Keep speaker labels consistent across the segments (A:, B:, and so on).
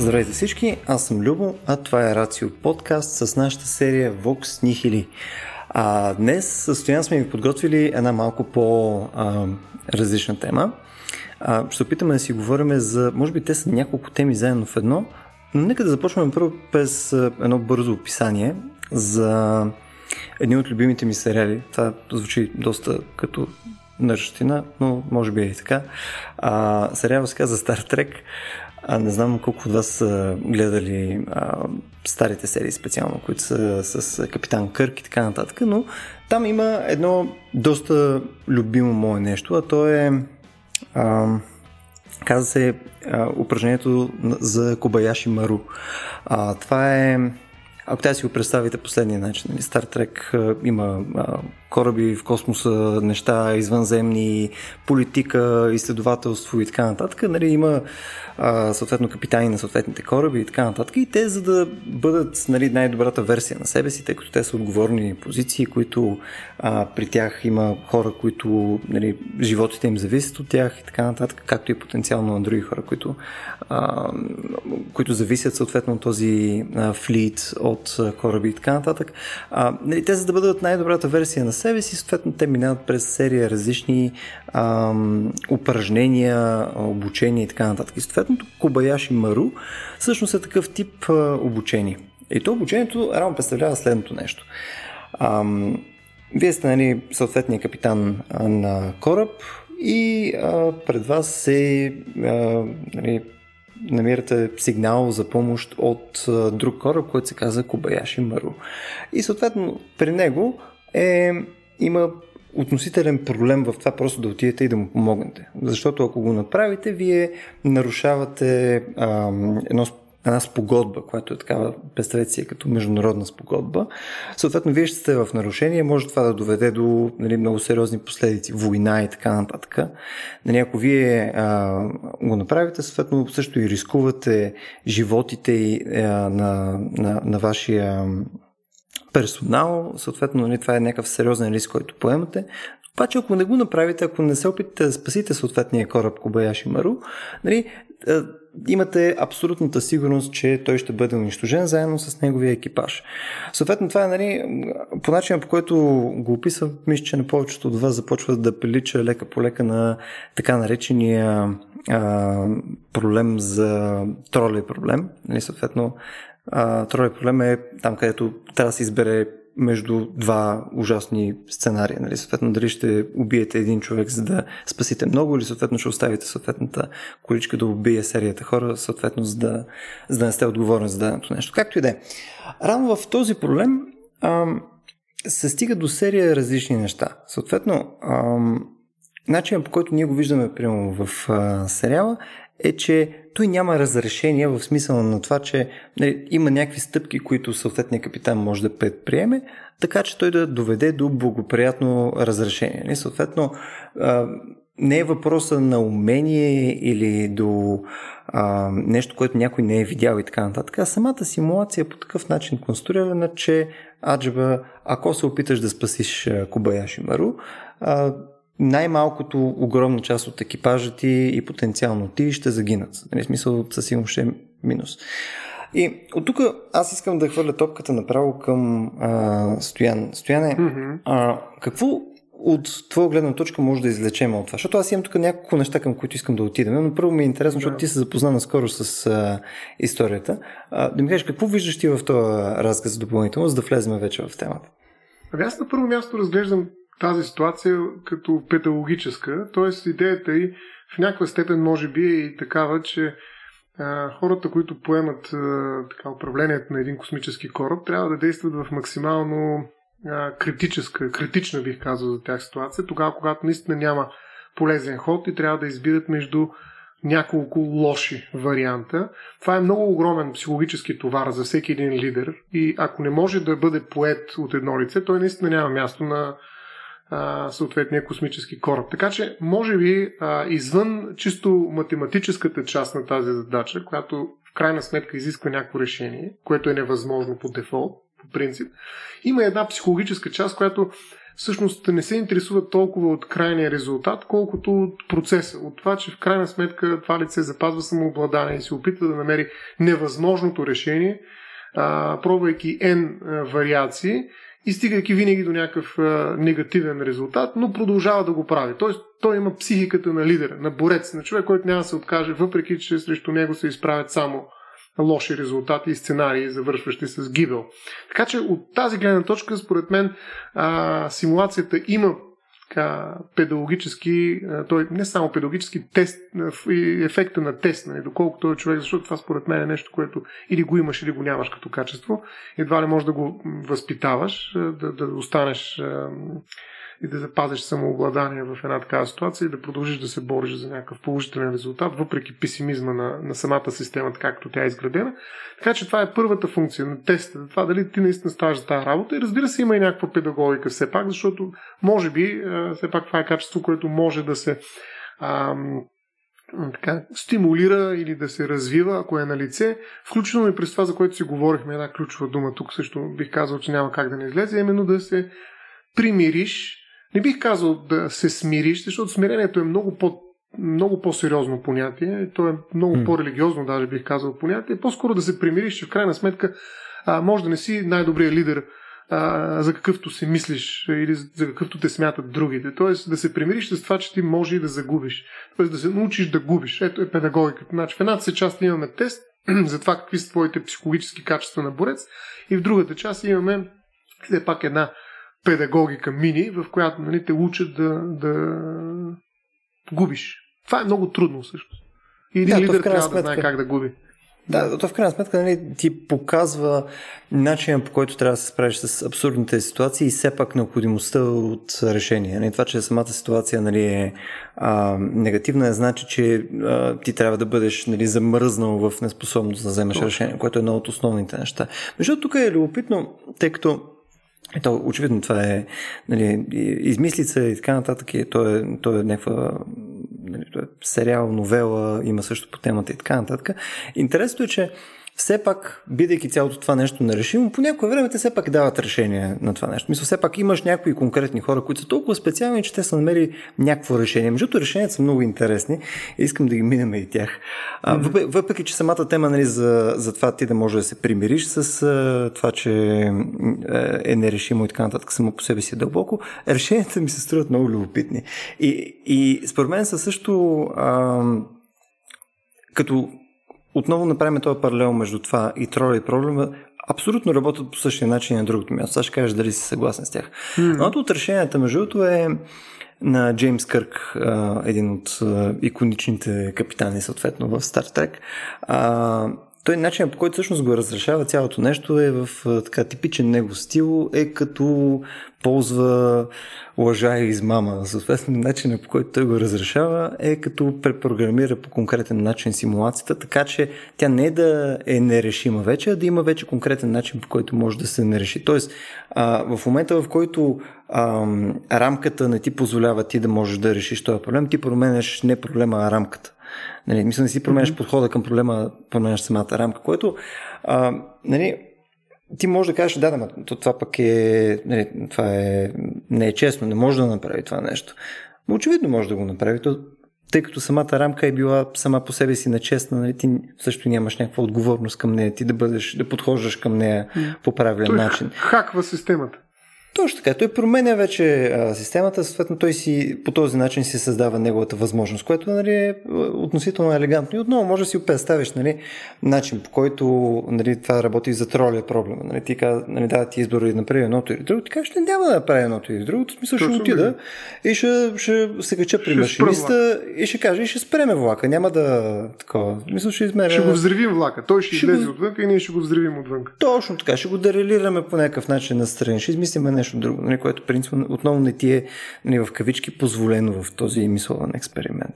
A: Здравейте всички, аз съм Любо, а това е Рацио подкаст с нашата серия Vox Nihili. А днес с Стоян сме ви подготвили една малко по-различна тема. А, ще опитаме да си говорим за, може би те са няколко теми заедно в едно, но нека да започнем първо без едно бързо описание за един от любимите ми сериали. Това звучи доста като нърщина, но може би е и така. А, сериал се казва Star Trek. А, не знам колко от вас са гледали а, старите серии специално, които са с Капитан Кърк и така нататък, но там има едно доста любимо мое нещо, а то е а, каза се а, упражнението за Кобаяши Мару. А, това е ако да си го представите последния начин, нали, Трек има кораби в космоса, неща извънземни, политика, изследователство и така нататък. Нали, има съответно капитани на съответните кораби и така нататък. И те, за да бъдат нали, най-добрата версия на себе си, тъй като те са отговорни позиции, които а, при тях има хора, които нали, животите им зависят от тях и така нататък, както и потенциално на други хора, които, а, които зависят съответно от този а, флит от кораби и така нататък. А, нали, те, за да бъдат най-добрата версия на себе си, съответно те минават през серия различни а, упражнения, обучения и така нататък. И съответното Кобаяши Мару всъщност е такъв тип а, обучение. И то обучението рано представлява следното нещо. А, вие сте нали, съответния капитан на кораб и а, пред вас се а, нали, намирате сигнал за помощ от друг кораб, който се казва Кобаяши Мару. И съответно при него е, има относителен проблем в това просто да отидете и да му помогнете. Защото ако го направите, вие нарушавате а, едно една спогодба, която е такава, представете като международна спогодба. Съответно, вие ще сте в нарушение, може това да доведе до нали, много сериозни последици, война и така нататък. Нали, ако вие а, го направите, съответно също и рискувате животите а, на, на, на вашия персонал, съответно нали, това е някакъв сериозен риск, който поемате. Обаче, ако не го направите, ако не се опитате да спасите съответния кораб Кобаяши Мару, нали, имате абсолютната сигурност, че той ще бъде унищожен заедно с неговия екипаж. Съответно, това е нали, по начина по който го описвам, мисля, че на повечето от вас започва да прилича лека по лека на така наречения а, проблем за тролей проблем. Нали, съответно, тролей проблем е там, където трябва да се избере между два ужасни сценария. Нали? Съответно, дали ще убиете един човек, за да спасите много, или съответно ще оставите съответната количка да убие серията хора, съответно, за да, за да не сте отговорни за даденото нещо. Както и да е. Рано в този проблем ам, се стига до серия различни неща. Съответно, ам, начинът по който ние го виждаме, примерно, в а, сериала, е, че той няма разрешение в смисъл на това, че нали, има някакви стъпки, които съответният капитан може да предприеме, така че той да доведе до благоприятно разрешение. Нали, съответно, а, не е въпроса на умение или до а, нещо, което някой не е видял и така нататък. А самата симулация по такъв начин конструирана, че аджба, ако се опиташ да спасиш Кобаяши Мару, най-малкото огромна част от екипажа ти и потенциално ти ще загинат. Нали, смисъл със сигурност ще е минус. И от тук аз искам да хвърля топката направо към а, Стоян. Стояне, mm-hmm. а, какво от твоя гледна точка може да извлечем от това? Защото аз имам тук няколко неща, към които искам да отидем, но първо ми е интересно, защото ти се запозна наскоро с а, историята. А, да ми кажеш, какво виждаш ти в този разказ допълнително, за да влезем вече в темата?
B: Ами аз на първо място разглеждам тази ситуация като педагогическа, т.е. идеята и в някаква степен може би е и такава, че а, хората, които поемат а, така, управлението на един космически кораб, трябва да действат в максимално а, критическа, критична бих казал за тях ситуация, тогава когато наистина няма полезен ход и трябва да избират между няколко лоши варианта. Това е много огромен психологически товар за всеки един лидер и ако не може да бъде поет от едно лице, той наистина няма място на съответния космически кораб. Така че, може би, извън чисто математическата част на тази задача, която в крайна сметка изисква някакво решение, което е невъзможно по дефолт, по принцип, има една психологическа част, която всъщност не се интересуват толкова от крайния резултат, колкото от процеса. От това, че в крайна сметка това лице запазва самообладание и се опитва да намери невъзможното решение, а, пробвайки N вариации и стигайки винаги до някакъв негативен резултат, но продължава да го прави. Тоест, той има психиката на лидера, на борец, на човек, който няма да се откаже, въпреки че срещу него се изправят само лоши резултати и сценарии, завършващи с гибел. Така че от тази гледна точка, според мен, а, симулацията има така, педагогически, той не само педагогически тест, ефекта на тест, нали, доколко той е човек, защото това според мен е нещо, което или го имаш, или го нямаш като качество. Едва ли можеш да го възпитаваш, да, да останеш и да запазиш самообладание в една такава ситуация и да продължиш да се бориш за някакъв положителен резултат, въпреки песимизма на, на самата система, както тя е изградена. Така че това е първата функция на теста, това дали ти наистина ставаш за тази работа. И разбира се, има и някаква педагогика все пак, защото може би все пак това е качество, което може да се ам, така, стимулира или да се развива, ако е на лице, включително и през това, за което си говорихме, една ключова дума тук също бих казал, че няма как да не излезе, именно да се примириш не бих казал да се смириш, защото смирението е много по много по-сериозно понятие, то е много mm. по-религиозно, даже бих казал понятие. По-скоро да се примириш, че в крайна сметка а, може да не си най-добрият лидер а, за какъвто си мислиш или за какъвто те смятат другите. Тоест да се примириш с това, че ти може и да загубиш. Тоест да се научиш да губиш. Ето е педагогиката. Значи в едната си част имаме тест за това какви са твоите психологически качества на борец и в другата част имаме все пак една педагогика мини, в която нали, те учат да, да губиш. Това е много трудно също. И един да, лидер трябва сметка, да знае как да губи.
A: Да, то в крайна сметка нали, ти показва начина по който трябва да се справиш с абсурдните ситуации и все пак необходимостта от решение. Нали, това, че самата ситуация нали, е а, негативна, не значи, че а, ти трябва да бъдеш нали, замръзнал в неспособност да вземеш Точно. решение, което е едно от основните неща. Между тук е любопитно, тъй като ето, очевидно това е нали, измислица и така нататък. И то, е, то е някаква нали, то е сериал, новела, има също по темата и така нататък. Интересното е, че все пак, бидейки цялото това нещо нерешимо, по някое време те все пак дават решение на това нещо. Мисля, все пак имаш някои конкретни хора, които са толкова специални, че те са намерили някакво решение. Между решенията са много интересни и искам да ги минем и тях. А, въпреки, въпреки, че самата тема нали, за, за това ти да можеш да се примириш с а, това, че е нерешимо и така нататък само по себе си дълбоко, решенията ми се струват много любопитни. И, и според мен са също а, като отново направим този паралел между това и троля и проблема, абсолютно работят по същия начин на другото място. Сега ще кажеш дали си съгласен с тях. Mm-hmm. Едното от решенията, между другото, е на Джеймс Кърк, един от иконичните капитани, съответно, в Стар Трек той начин по който всъщност го разрешава цялото нещо е в така типичен него стил, е като ползва лъжа и измама. Съответно, начинът по който той го разрешава е като препрограмира по конкретен начин симулацията, така че тя не да е нерешима вече, а да има вече конкретен начин по който може да се нереши. Тоест, а, в момента в който а, рамката не ти позволява ти да можеш да решиш този проблем, ти променяш не проблема, а рамката. Нали, мисля, не си променяш mm-hmm. подхода към проблема, променяш самата рамка, което а, нали, ти можеш да кажеш, да, да, то това пък е, нали, това е, не е честно, не може да направи това нещо. Но очевидно може да го направи, то, тъй като самата рамка е била сама по себе си нечестна, нали, ти също нямаш някаква отговорност към нея, ти да бъдеш, да подхождаш към нея по правилен Той начин.
B: Хаква системата.
A: Точно така. Той променя вече а, системата, съответно той си по този начин си създава неговата възможност, което нали, е относително елегантно. И отново може да си представиш нали, начин, по който нали, това работи за тролия проблема. Нали, ти нали, да, ти избор да направи едното или другото, ти кажеш, ще няма да направи едното или другото, смисъл ще отида и ще, ще се кача при машиниста и ще каже, и ще спреме влака, няма да такова. Мисля, ще измеря.
B: Ще го взривим влака, той ще, ще излезе го... отвън и ние ще го взривим отвън.
A: Точно така, ще го дерелираме по някакъв начин на страни, ще измислим нещо друго, нали, което принципно отново не ти е нали, в кавички позволено в този мисловен експеримент.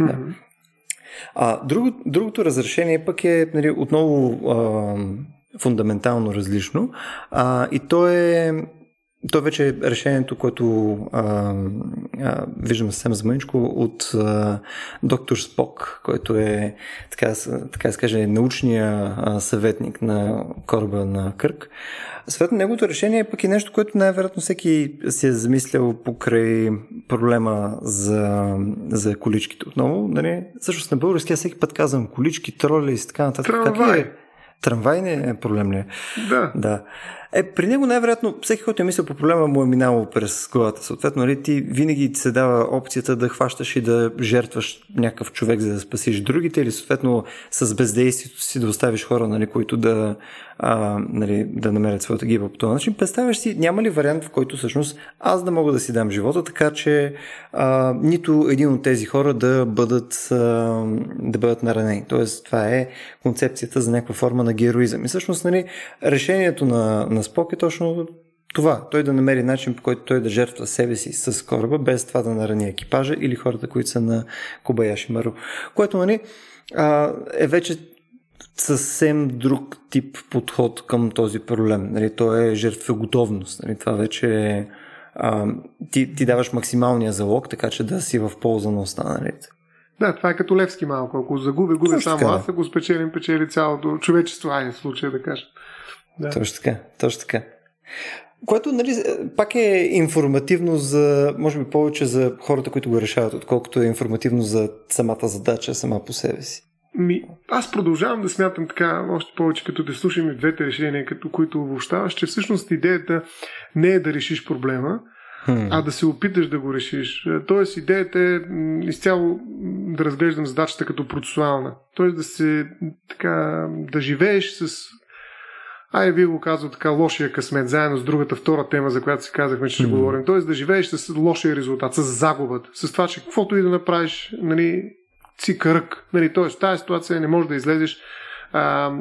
A: Mm-hmm. Да. А, друго, другото разрешение пък е нали, отново а, фундаментално различно а, и то е то вече е решението, което а, а, виждам съвсем замъничко от а, доктор Спок, който е, така, така да каже, научния а, съветник на кораба на Кърк. Съответно, неговото решение е пък и нещо, което най-вероятно всеки си е замислял покрай проблема за, за количките. Отново, нали? Също на български аз всеки път казвам колички, троли и така нататък.
B: Трамвай. Как
A: е? Трамвай не е проблем ли? Е?
B: Да.
A: да. Е, при него най-вероятно всеки, който е мислил по проблема, му е минало през главата. Съответно, нали, ти винаги ти се дава опцията да хващаш и да жертваш някакъв човек, за да спасиш другите, или съответно с бездействието си да оставиш хора, нали, които да, а, нали, да намерят своята гиба по този начин. Представяш си, няма ли вариант, в който всъщност аз да мога да си дам живота, така че а, нито един от тези хора да бъдат, а, да бъдат наранени. Тоест, това е концепцията за някаква форма на героизъм. И всъщност, нали, решението на, на Спок е точно това. Той да намери начин, по който той да жертва себе си с кораба, без това да нарани екипажа или хората, които са на Кобаяши Мару. Което, нали, е вече съвсем друг тип подход към този проблем. Нали, то е жертва готовност. Нали, това вече е а, ти, ти даваш максималния залог, така че да си в полза на останалите.
B: Да, това е като Левски малко. Ако загубя, губя само аз, ако спечелим, печели цялото човечество, в случая да кажем.
A: Да. Точно така, точно така. Което, нали, пак е информативно за, може би повече за хората, които го решават, отколкото е информативно за самата задача сама по себе си.
B: Ми, аз продължавам да смятам така, още повече като да слушам и двете решения, като които обобщаваш, че всъщност идеята не е да решиш проблема, hmm. а да се опиташ да го решиш. Тоест идеята е изцяло да разглеждам задачата като процесуална. Тоест да се така, да живееш с Ай, вие го казвам така, лошия късмет, заедно с другата втора тема, за която си казахме, че ще mm-hmm. говорим. Тоест да живееш с лошия резултат, с загубата, с това, че каквото и да направиш, нали, си кръг. Нали, тоест, тази ситуация не можеш да излезеш а,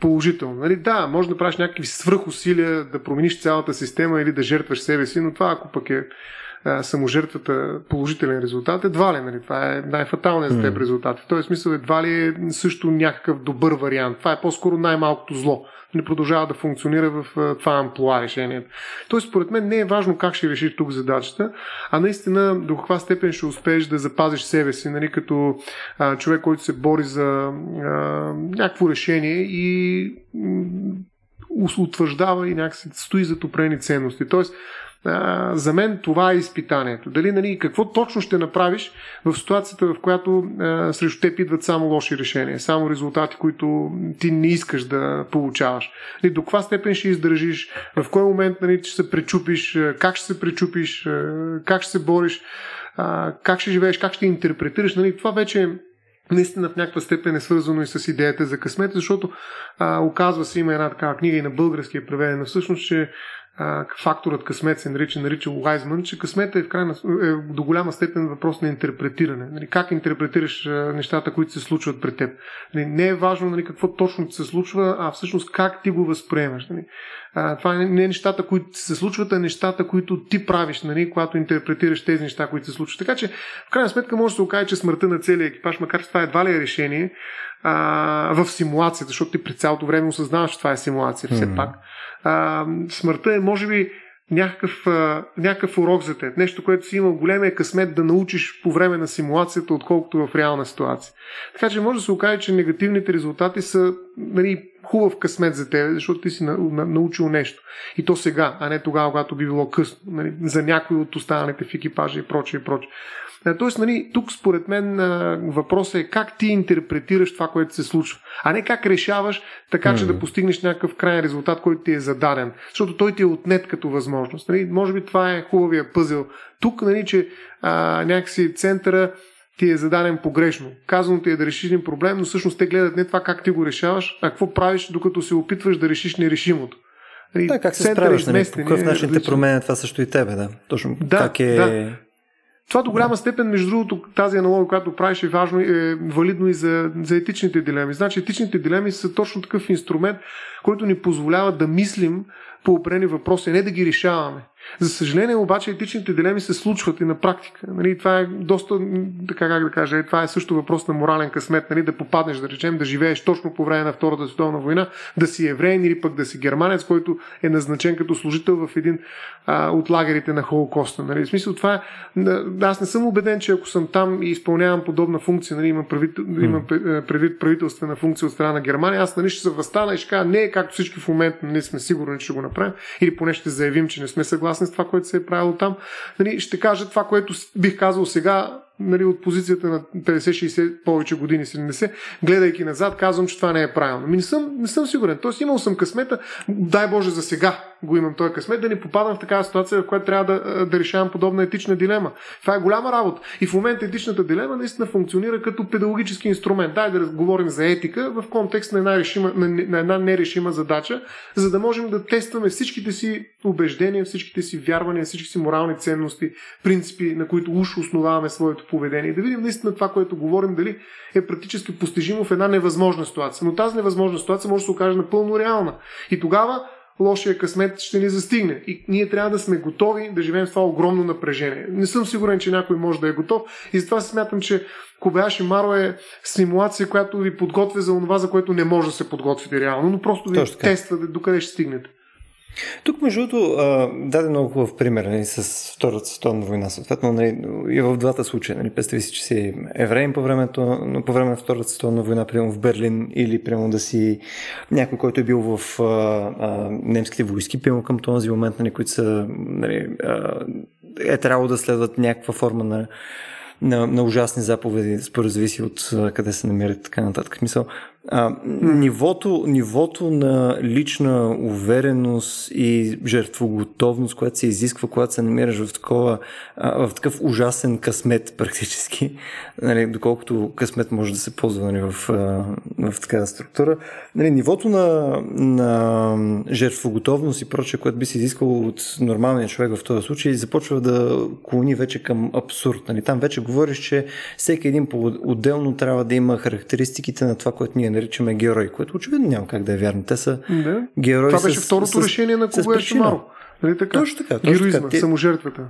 B: положително. Нали, да, може да правиш някакви свръхусилия да промениш цялата система или да жертваш себе си, но това ако пък е а, саможертвата положителен резултат, едва ли, нали? Това е най-фаталният за теб резултат. В този смисъл едва ли е също някакъв добър вариант. Това е по-скоро най-малкото зло не продължава да функционира в това амплуа решението. Тоест, според мен не е важно как ще решиш тук задачата, а наистина до каква степен ще успееш да запазиш себе си, нали, като а, човек, който се бори за а, някакво решение и утвърждава и някакси стои за определени ценности. Тоест, за мен това е изпитанието. Дали, нали, какво точно ще направиш в ситуацията, в която а, срещу теб идват само лоши решения, само резултати, които ти не искаш да получаваш. Нали, до каква степен ще издържиш, в кой момент нали, ще се пречупиш, как ще се пречупиш, как ще се бориш, а, как ще живееш, как ще интерпретираш. Нали, това вече наистина в някаква степен е свързано и с идеята за късмет, защото а, оказва се, има една такава книга и на български е преведена всъщност, че а, факторът късмет се нарича, нарича Лайзман, че късмета е, в крайна, е до голяма степен въпрос на интерпретиране. Нали, как интерпретираш а, нещата, които се случват пред теб. Нали, не е важно нали, какво точно се случва, а всъщност как ти го възприемаш. Нали. А, това не е нещата, които се случват, а нещата, които ти правиш, нали, когато интерпретираш тези неща, които се случват. Така че, в крайна сметка, може да се окаже, че смъртта на целия екипаж, макар че това едва ли е решение, а, в симулацията, защото ти през цялото време осъзнаваш, че това е симулация все mm-hmm. пак а, смъртта е, може би, някакъв, а, някакъв урок за теб. Нещо, което си имал големия късмет да научиш по време на симулацията, отколкото в реална ситуация. Така че може да се окаже, че негативните резултати са нали, хубав късмет за теб, защото ти си на, на, научил нещо. И то сега, а не тогава, когато би било късно. Нали, за някой от останалите в екипажа и прочее и прочее. Тоест, нали, тук според мен въпросът е как ти интерпретираш това, което се случва, а не как решаваш така, че mm-hmm. да постигнеш някакъв крайен резултат, който ти е зададен. Защото той ти е отнет като възможност. Нали? Може би това е хубавия пъзел. Тук, нали, че а, някакси центъра ти е зададен погрешно. Казано ти е да решиш един проблем, но всъщност те гледат не това как ти го решаваш, а какво правиш, докато се опитваш да решиш нерешимото.
A: Нали, да, как се справяш, нали, по какъв начин те променя това също и тебе, да. Точно да, как е... Да.
B: Това до голяма степен, между другото, тази аналогия, която правиш е важно, е валидно и за, за етичните дилеми. Значи етичните дилеми са точно такъв инструмент, който ни позволява да мислим по определени въпроси, не да ги решаваме. За съжаление обаче етичните дилеми се случват и на практика. Нали, това е доста, така как да кажа, това е също въпрос на морален късмет, нали, да попаднеш, да речем, да живееш точно по време на Втората световна война, да си евреин или пък да си германец, който е назначен като служител в един а, от лагерите на Холокоста. Нали. В смисъл това е, аз не съм убеден, че ако съм там и изпълнявам подобна функция, нали, имам, предвид, имам предвид правителствена функция от страна на Германия, аз нали, ще се възстана и ще кажа, не, както всички в момента, не сме сигурни, че ще го направим, или поне ще заявим, че не сме съгласни с това, което се е правило там. Нали, ще кажа това, което бих казал сега, нали, от позицията на 50-60 повече години, 70, гледайки назад, казвам, че това не е правилно. Ми не съм, не съм сигурен. Тоест имал съм късмета, дай Боже за сега го имам този късмет, да не попадам в такава ситуация, в която трябва да, да решавам подобна етична дилема. Това е голяма работа. И в момента етичната дилема наистина функционира като педагогически инструмент. Дай да говорим за етика в контекст на една, решима, на, на една нерешима задача, за да можем да тестваме всичките си убеждения, всичките си вярвания, всички си морални ценности, принципи, на които уж основаваме своето поведение. И да видим наистина това, което говорим, дали е практически постижимо в една невъзможна ситуация. Но тази невъзможна ситуация може да се окаже напълно реална. И тогава лошия късмет ще ни застигне. И ние трябва да сме готови да живеем с това огромно напрежение. Не съм сигурен, че някой може да е готов. И затова смятам, че Кобаяши Маро е симулация, която ви подготвя за това, за което не може да се подготвите реално, но просто ви тества докъде ще стигнете.
A: Тук, между другото, даде много хубав пример нали, с Втората световна война. Съответно, нали, и в двата случая. Нали, представи си, че си евреин по времето, по време на Втората световна война, примерно в Берлин, или примерно да си някой, който е бил в а, а, немските войски, примерно към този момент, нали, които са нали, а, е трябвало да следват някаква форма на на, на ужасни заповеди, според зависи от къде се намират така нататък. Мисъл, а, нивото, нивото на лична увереност и жертвоготовност, която се изисква, когато се намираш в, такова, а, в такъв ужасен късмет практически, нали, доколкото късмет може да се ползва нали, в, в такава структура, нали, нивото на, на жертвоготовност и прочее, което би се изисквало от нормалния човек в този случай, започва да клони вече към абсурд. Нали. Там вече говориш, че всеки един по-отделно трябва да има характеристиките на това, което ние наричаме герои, което очевидно няма как да е вярно. Те са да. герои.
B: Това беше с, второто с, решение на Кубая Шумаро. Нали така?
A: Точно така.
B: Точно Героизма, така. саможертвата.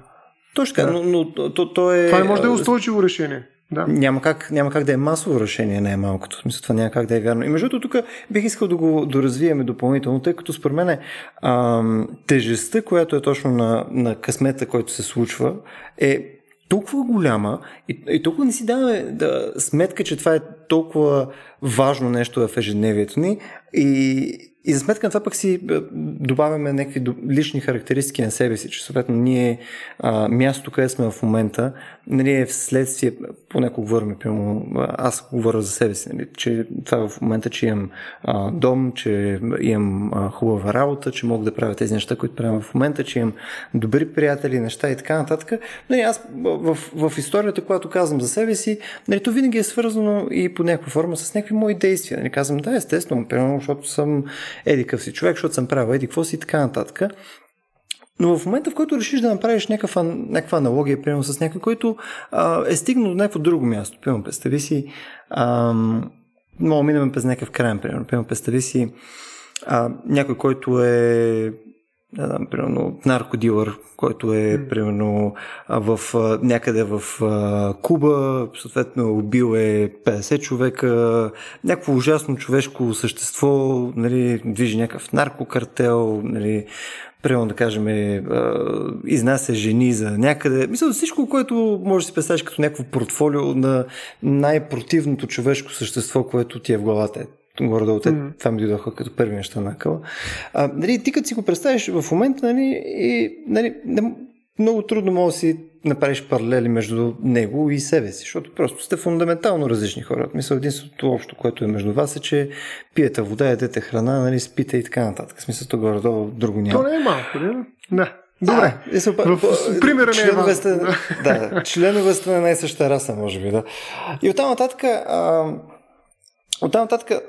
A: Точно така, да. но, но то, то е...
B: Това е може да е устойчиво решение. Да.
A: Няма, как, няма как да е масово решение, не е смисъл, това няма как да е вярно. И между другото, тук бих искал да го доразвиеме допълнително, тъй като според мен ам, тежестта, която е точно на, на късмета, който се случва, е толкова голяма и, и толкова не си даваме да, сметка, че това е толкова важно нещо в ежедневието ни и, и за сметка на това пък си добавяме някакви лични характеристики на себе си, че съответно ние а, мястото, къде сме в момента, нали, е вследствие, понякога говорим, примерно, аз говоря за себе си, нали, че това е в момента, че имам а, дом, че имам а, хубава работа, че мога да правя тези неща, които правя в момента, че имам добри приятели, неща и така нататък. Нали, аз в, в историята, която казвам за себе си, нали, то винаги е свързано и по някаква форма с някакви мои действия. Нали, казвам, да, естествено, примерно, защото съм еди къв си човек, защото съм правил еди какво си и така нататък. Но в момента, в който решиш да направиш някаква, някаква аналогия, примерно с някой, който а, е стигнал до някакво друго място, примерно представи си, а, мога минем през някакъв крайен, примерно, примерно представи си а, някой, който е не знам, примерно наркодилър, който е mm. примерно в, някъде в Куба, съответно убил е 50 човека, някакво ужасно човешко същество, нали, движи някакъв наркокартел, нали, примерно да кажем, изнася жени за някъде. Мисля, всичко, което може да си представиш като някакво портфолио на най-противното човешко същество, което ти е в главата горе-долу, mm-hmm. това ми дойдоха като първи неща на къла. А, нали, ти като си го представиш в момента, нали, и, нали, много трудно може да си направиш паралели между него и себе си, защото просто сте фундаментално различни хора. Мисля, единството общо, което е между вас е, че пиете вода, ядете храна, нали, спите и така нататък. В смисъл, горе-долу друго няма.
B: То не е малко, не? Да. Добре.
A: А, са, в,
B: примера не е
A: да, членове сте на най-съща раса, може би, да. И оттам нататък, а, Un tā, tad, kad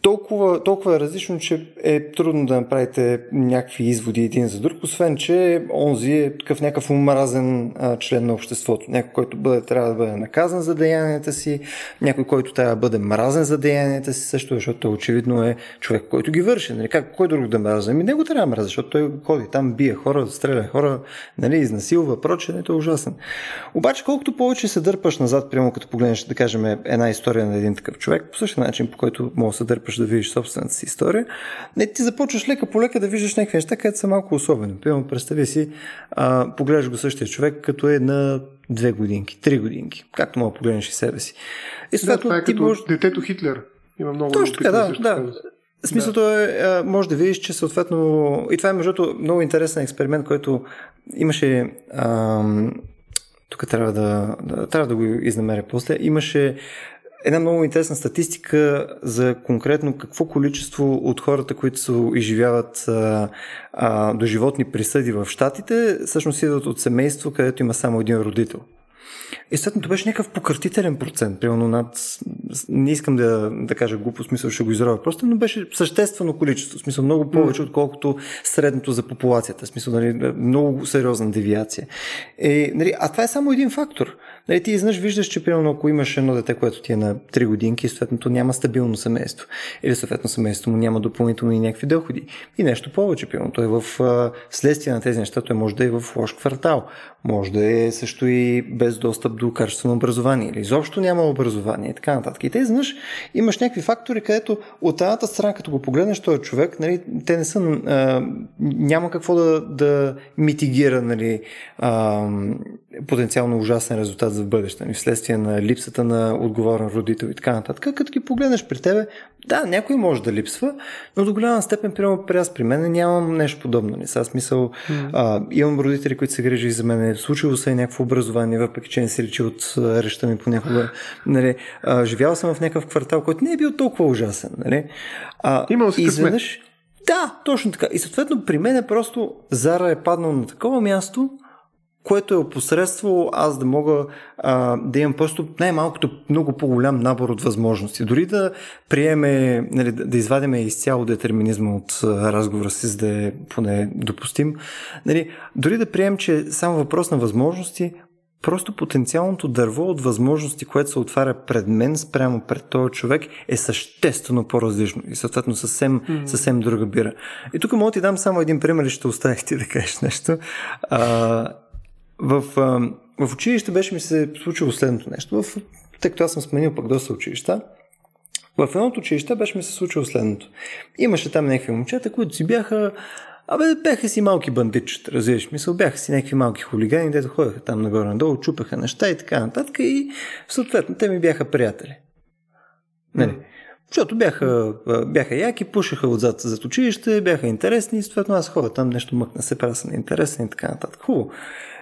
A: толкова, толкова е различно, че е трудно да направите някакви изводи един за друг, освен, че онзи е такъв някакъв омразен член на обществото. Някой, който бъде, трябва да бъде наказан за деянията си, някой, който трябва да бъде мразен за деянията си, също, защото очевидно е човек, който ги върши. Нали? Как, кой друг да мрази? Ами него трябва да мрази, защото той ходи там, бие хора, стреля хора, нали, изнасилва, прочее, е ужасен. Обаче, колкото повече се дърпаш назад, прямо като погледнеш, да кажем, една история на един такъв човек, по същия начин, по който може да се дърпаш да видиш собствената си история, не, ти започваш лека по лека да виждаш някакви неща, където са малко особени. Примерно, представи си, а, погледаш го същия човек, като е на две годинки, три годинки, както мога да погледнеш и себе си.
B: И да, това е като може... детето Хитлер. Има много
A: Точно така, да, да. Смисълто да. е, може да видиш, че съответно, и това е между много интересен експеримент, който имаше, ам, тук трябва да, да, трябва да го изнамеря после, имаше една много интересна статистика за конкретно какво количество от хората, които се изживяват а, а, до животни присъди в Штатите, всъщност идват от семейство, където има само един родител. И това беше някакъв пократителен процент, примерно над, не искам да, да кажа глупо, смисъл ще го изровя просто, но беше съществено количество, смисъл много повече, отколкото средното за популацията, смисъл нали, много сериозна девиация. И, нали, а това е само един фактор. Нали, ти изнъж виждаш, че примерно ако имаш едно дете, което ти е на 3 годинки, съответно няма стабилно семейство. Или съответно семейство му няма допълнително и някакви доходи. И нещо повече, примерно той е в следствие на тези неща, той може да е в лош квартал. Може да е също и без достъп до качествено образование. Или изобщо няма образование и така нататък. И те изнъж имаш някакви фактори, където от едната страна, като го погледнеш този човек, нали, те не са, а, няма какво да, да митигира нали, а, потенциално ужасен резултат за бъдеще, нали, вследствие на липсата на отговорен родител и така нататък. Като ги погледнеш при тебе, да, някой може да липсва, но до голяма степен, примерно при аз при мен нямам нещо подобно. Не са смисъл, mm. а, имам родители, които се грижи за мен, случило се е някакво образование, въпреки че не се личи от реща ми понякога. Нали, а, живял съм в някакъв квартал, който не е бил толкова ужасен. Нали.
B: А, Имал си изведнъж,
A: да, точно така. И съответно при мен е просто Зара е паднал на такова място, което е опосредствало аз да мога а, да имам просто най-малкото много по-голям набор от възможности. Дори да приеме, нали, да извадиме изцяло детерминизма от разговора си, за да е поне допустим, нали, дори да приемем, че е само въпрос на възможности, просто потенциалното дърво от възможности, което се отваря пред мен спрямо пред този човек е съществено по-различно и съответно съвсем, mm. съвсем друга бира. И тук мога да ти дам само един пример и ще оставих ти да кажеш нещо. А, в, в училище беше ми се случило следното нещо. В, тъй като аз съм сменил пък доста училища, в едното училище беше ми се случило следното. Имаше там някакви момчета, които си бяха Абе, бяха си малки бандитчета, разбираш мисъл, бяха си някакви малки хулигани, дето ходеха там нагоре-надолу, чупаха неща и така нататък и съответно те ми бяха приятели. Нали? Защото бяха, бяха яки, пушаха отзад зад училище, бяха интересни и съответно аз ходя там нещо мъкна се, правя съм интересен и така нататък. Хубаво.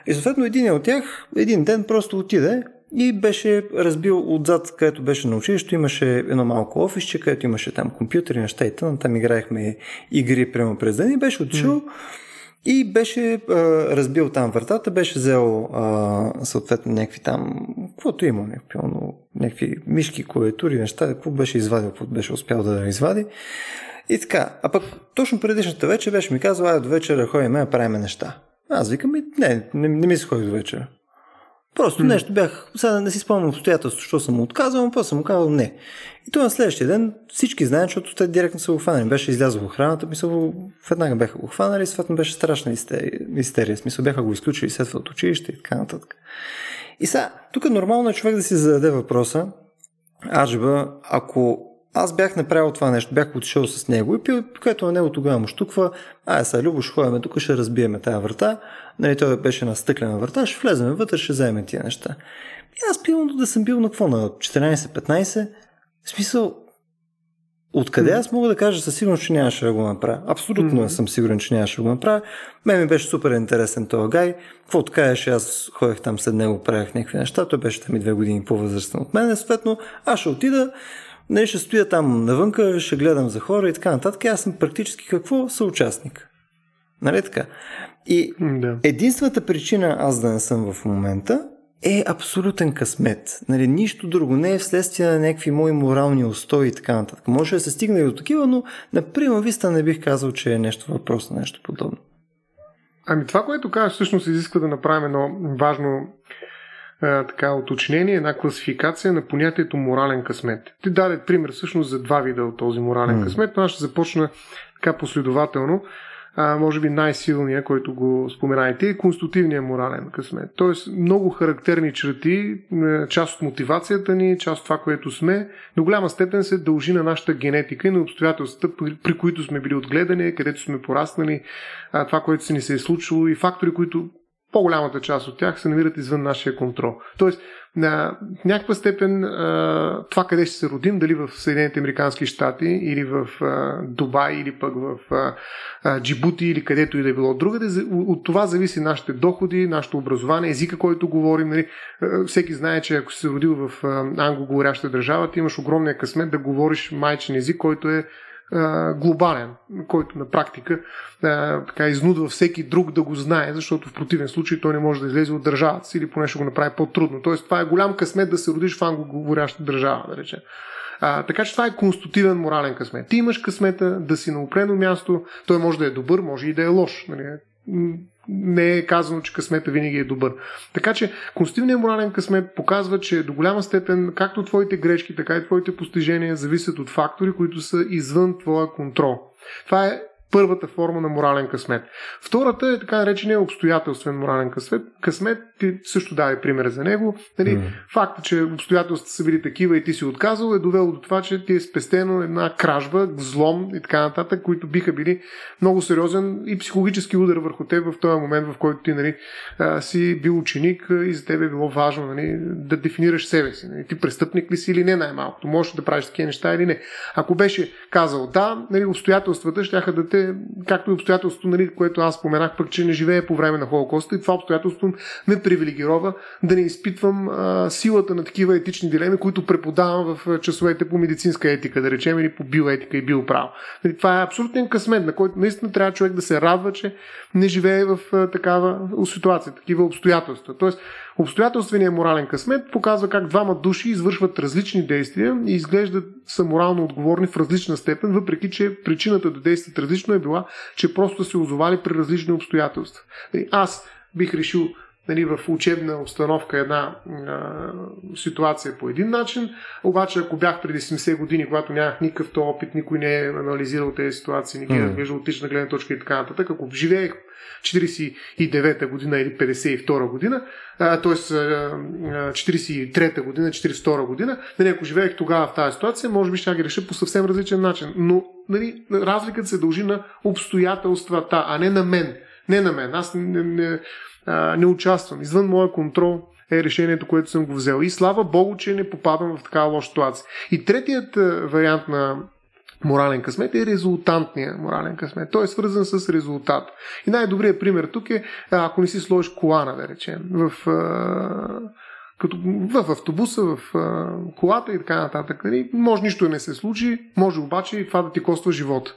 A: И съответно един от тях един ден просто отиде и беше разбил отзад, където беше на училището, имаше едно малко офисче, където имаше там компютъри, неща и тъна, там играехме игри прямо през ден и беше отишъл mm. и беше а, разбил там вратата, беше взел а, съответно някакви там, каквото има, някакви, някакви мишки, клавиатури, неща, какво беше извадил, какво беше успял да извади. И така, а пък точно предишната вечер беше ми казал, ай до вечера ходим да правим неща. Аз викам, не, не, не ми се ходи до вечера. Просто mm. нещо бях, сега не си спомням обстоятелство, що съм му отказал, но после съм му казал не. И то на следващия ден всички знаят, защото те директно са го хванали. Беше излязъл в охраната, мисъл, веднага бяха го хванали, съответно беше страшна истерия, истерия. Смисъл бяха го изключили след от училище и така нататък. И сега, тук е нормално е човек да си зададе въпроса, Аджиба, ако аз бях направил това нещо, бях отишъл с него и пил, което на него тогава му штуква, ай сега Любо, ще ходим тук, ще разбиеме тази врата, нали, той беше на стъклена врата, ще влезем вътре, ще вземем тия неща. И аз пивам да съм бил на какво, на 14-15, в смисъл, Откъде аз мога да кажа със сигурност, че нямаше да го направя? Абсолютно mm-hmm. съм сигурен, че нямаше да го направя. Мен ми беше супер интересен този гай. Какво кажеше, аз ходех там след него, правях някакви неща. Той беше там и две години по-възрастен от мен. Съответно, аз ще отида, не, ще стоя там навънка, ще гледам за хора и така нататък. Аз съм практически какво? Съучастник. Нали така? И да. единствената причина аз да не съм в момента е абсолютен късмет. Нали, нищо друго не е вследствие на някакви мои морални устои и така нататък. Може да се стигне и до такива, но на прима виста не бих казал, че е нещо въпрос на нещо подобно.
B: Ами това, което казваш, всъщност изисква да направим едно важно а, така, уточнение, една класификация на понятието морален късмет. Ти даде пример всъщност за два вида от този морален mm. късмет, но аз ще започна така последователно а, може би най-силния, който го споменаете, е конститутивния морален късмет. Тоест много характерни черти, е, част от мотивацията ни, част от това, което сме, до голяма степен се дължи на нашата генетика и на обстоятелствата, при, които сме били отгледани, където сме пораснали, това, което се ни се е случило и фактори, които по-голямата част от тях се намират извън нашия контрол. Тоест, на някаква степен това къде ще се родим, дали в Съединените Американски щати или в Дубай или пък в Джибути или където и да е било другаде, от това зависи нашите доходи, нашето образование, езика, който говорим. Нали. Всеки знае, че ако си се родил в англоговоряща държава, ти имаш огромния късмет да говориш майчин език, който е глобален, който на практика а, така изнудва всеки друг да го знае, защото в противен случай той не може да излезе от държавата си или поне ще го направи по-трудно. Тоест това е голям късмет да се родиш в англоговоряща държава, да речем. А, така че това е конститутивен морален късмет. Ти имаш късмета да си на опрено място, той може да е добър, може и да е лош. Нали? Не е казано, че късмета винаги е добър. Така че конститивният морален късмет показва, че до голяма степен както твоите грешки, така и твоите постижения зависят от фактори, които са извън твоя контрол. Това е първата форма на морален късмет. Втората е така наречения обстоятелствен морален късмет. Късмет, ти също даде пример за него. Нали, mm. Факта, че обстоятелствата са били такива и ти си отказал, е довело до това, че ти е спестено една кражба, взлом и така нататък, които биха били много сериозен и психологически удар върху теб в този момент, в който ти нали, си бил ученик и за теб е било важно нали, да дефинираш себе си. Нали, ти престъпник ли си или не най-малкото. Можеш да правиш такива неща или не. Ако беше казал да, нали, обстоятелствата ще да те както и обстоятелството, нали, което аз споменах, пък, че не живее по време на Холокоста и това обстоятелство ме привилегирова да не изпитвам а, силата на такива етични дилеми, които преподавам в часовете по медицинска етика, да речем, или по биоетика и биоправо. Нали, това е абсолютен късмет, на който наистина трябва човек да се радва, че не живее в а, такава ситуация, такива обстоятелства. Тоест, Обстоятелственият морален късмет показва как двама души извършват различни действия и изглеждат са морално отговорни в различна степен, въпреки че причината да действат различно е била, че просто се озовали при различни обстоятелства. Нали, аз бих решил нали, в учебна обстановка една а, ситуация по един начин, обаче ако бях преди 70 години, когато нямах никакъв то опит, никой не е анализирал тези ситуации, не ги е виждал от гледна точка и така нататък, ако живеех 49-та година или 52-та година, т.е. 43-та година, 42-та година, нали, ако живеех тогава в тази ситуация, може би ще ги реша по съвсем различен начин. Но нали, разликата се дължи на обстоятелствата, а не на мен. Не на мен. Аз не, не, не участвам. Извън моя контрол е решението, което съм го взел. И слава Богу, че не попадам в такава лоша ситуация. И третият вариант на морален късмет е резултантния морален късмет. Той е свързан с резултат. И най-добрият пример тук е, ако не си сложиш колана, да речем, в, като в автобуса, в колата и така нататък. Нали? Може нищо да не се случи, може обаче и това да ти коства живота.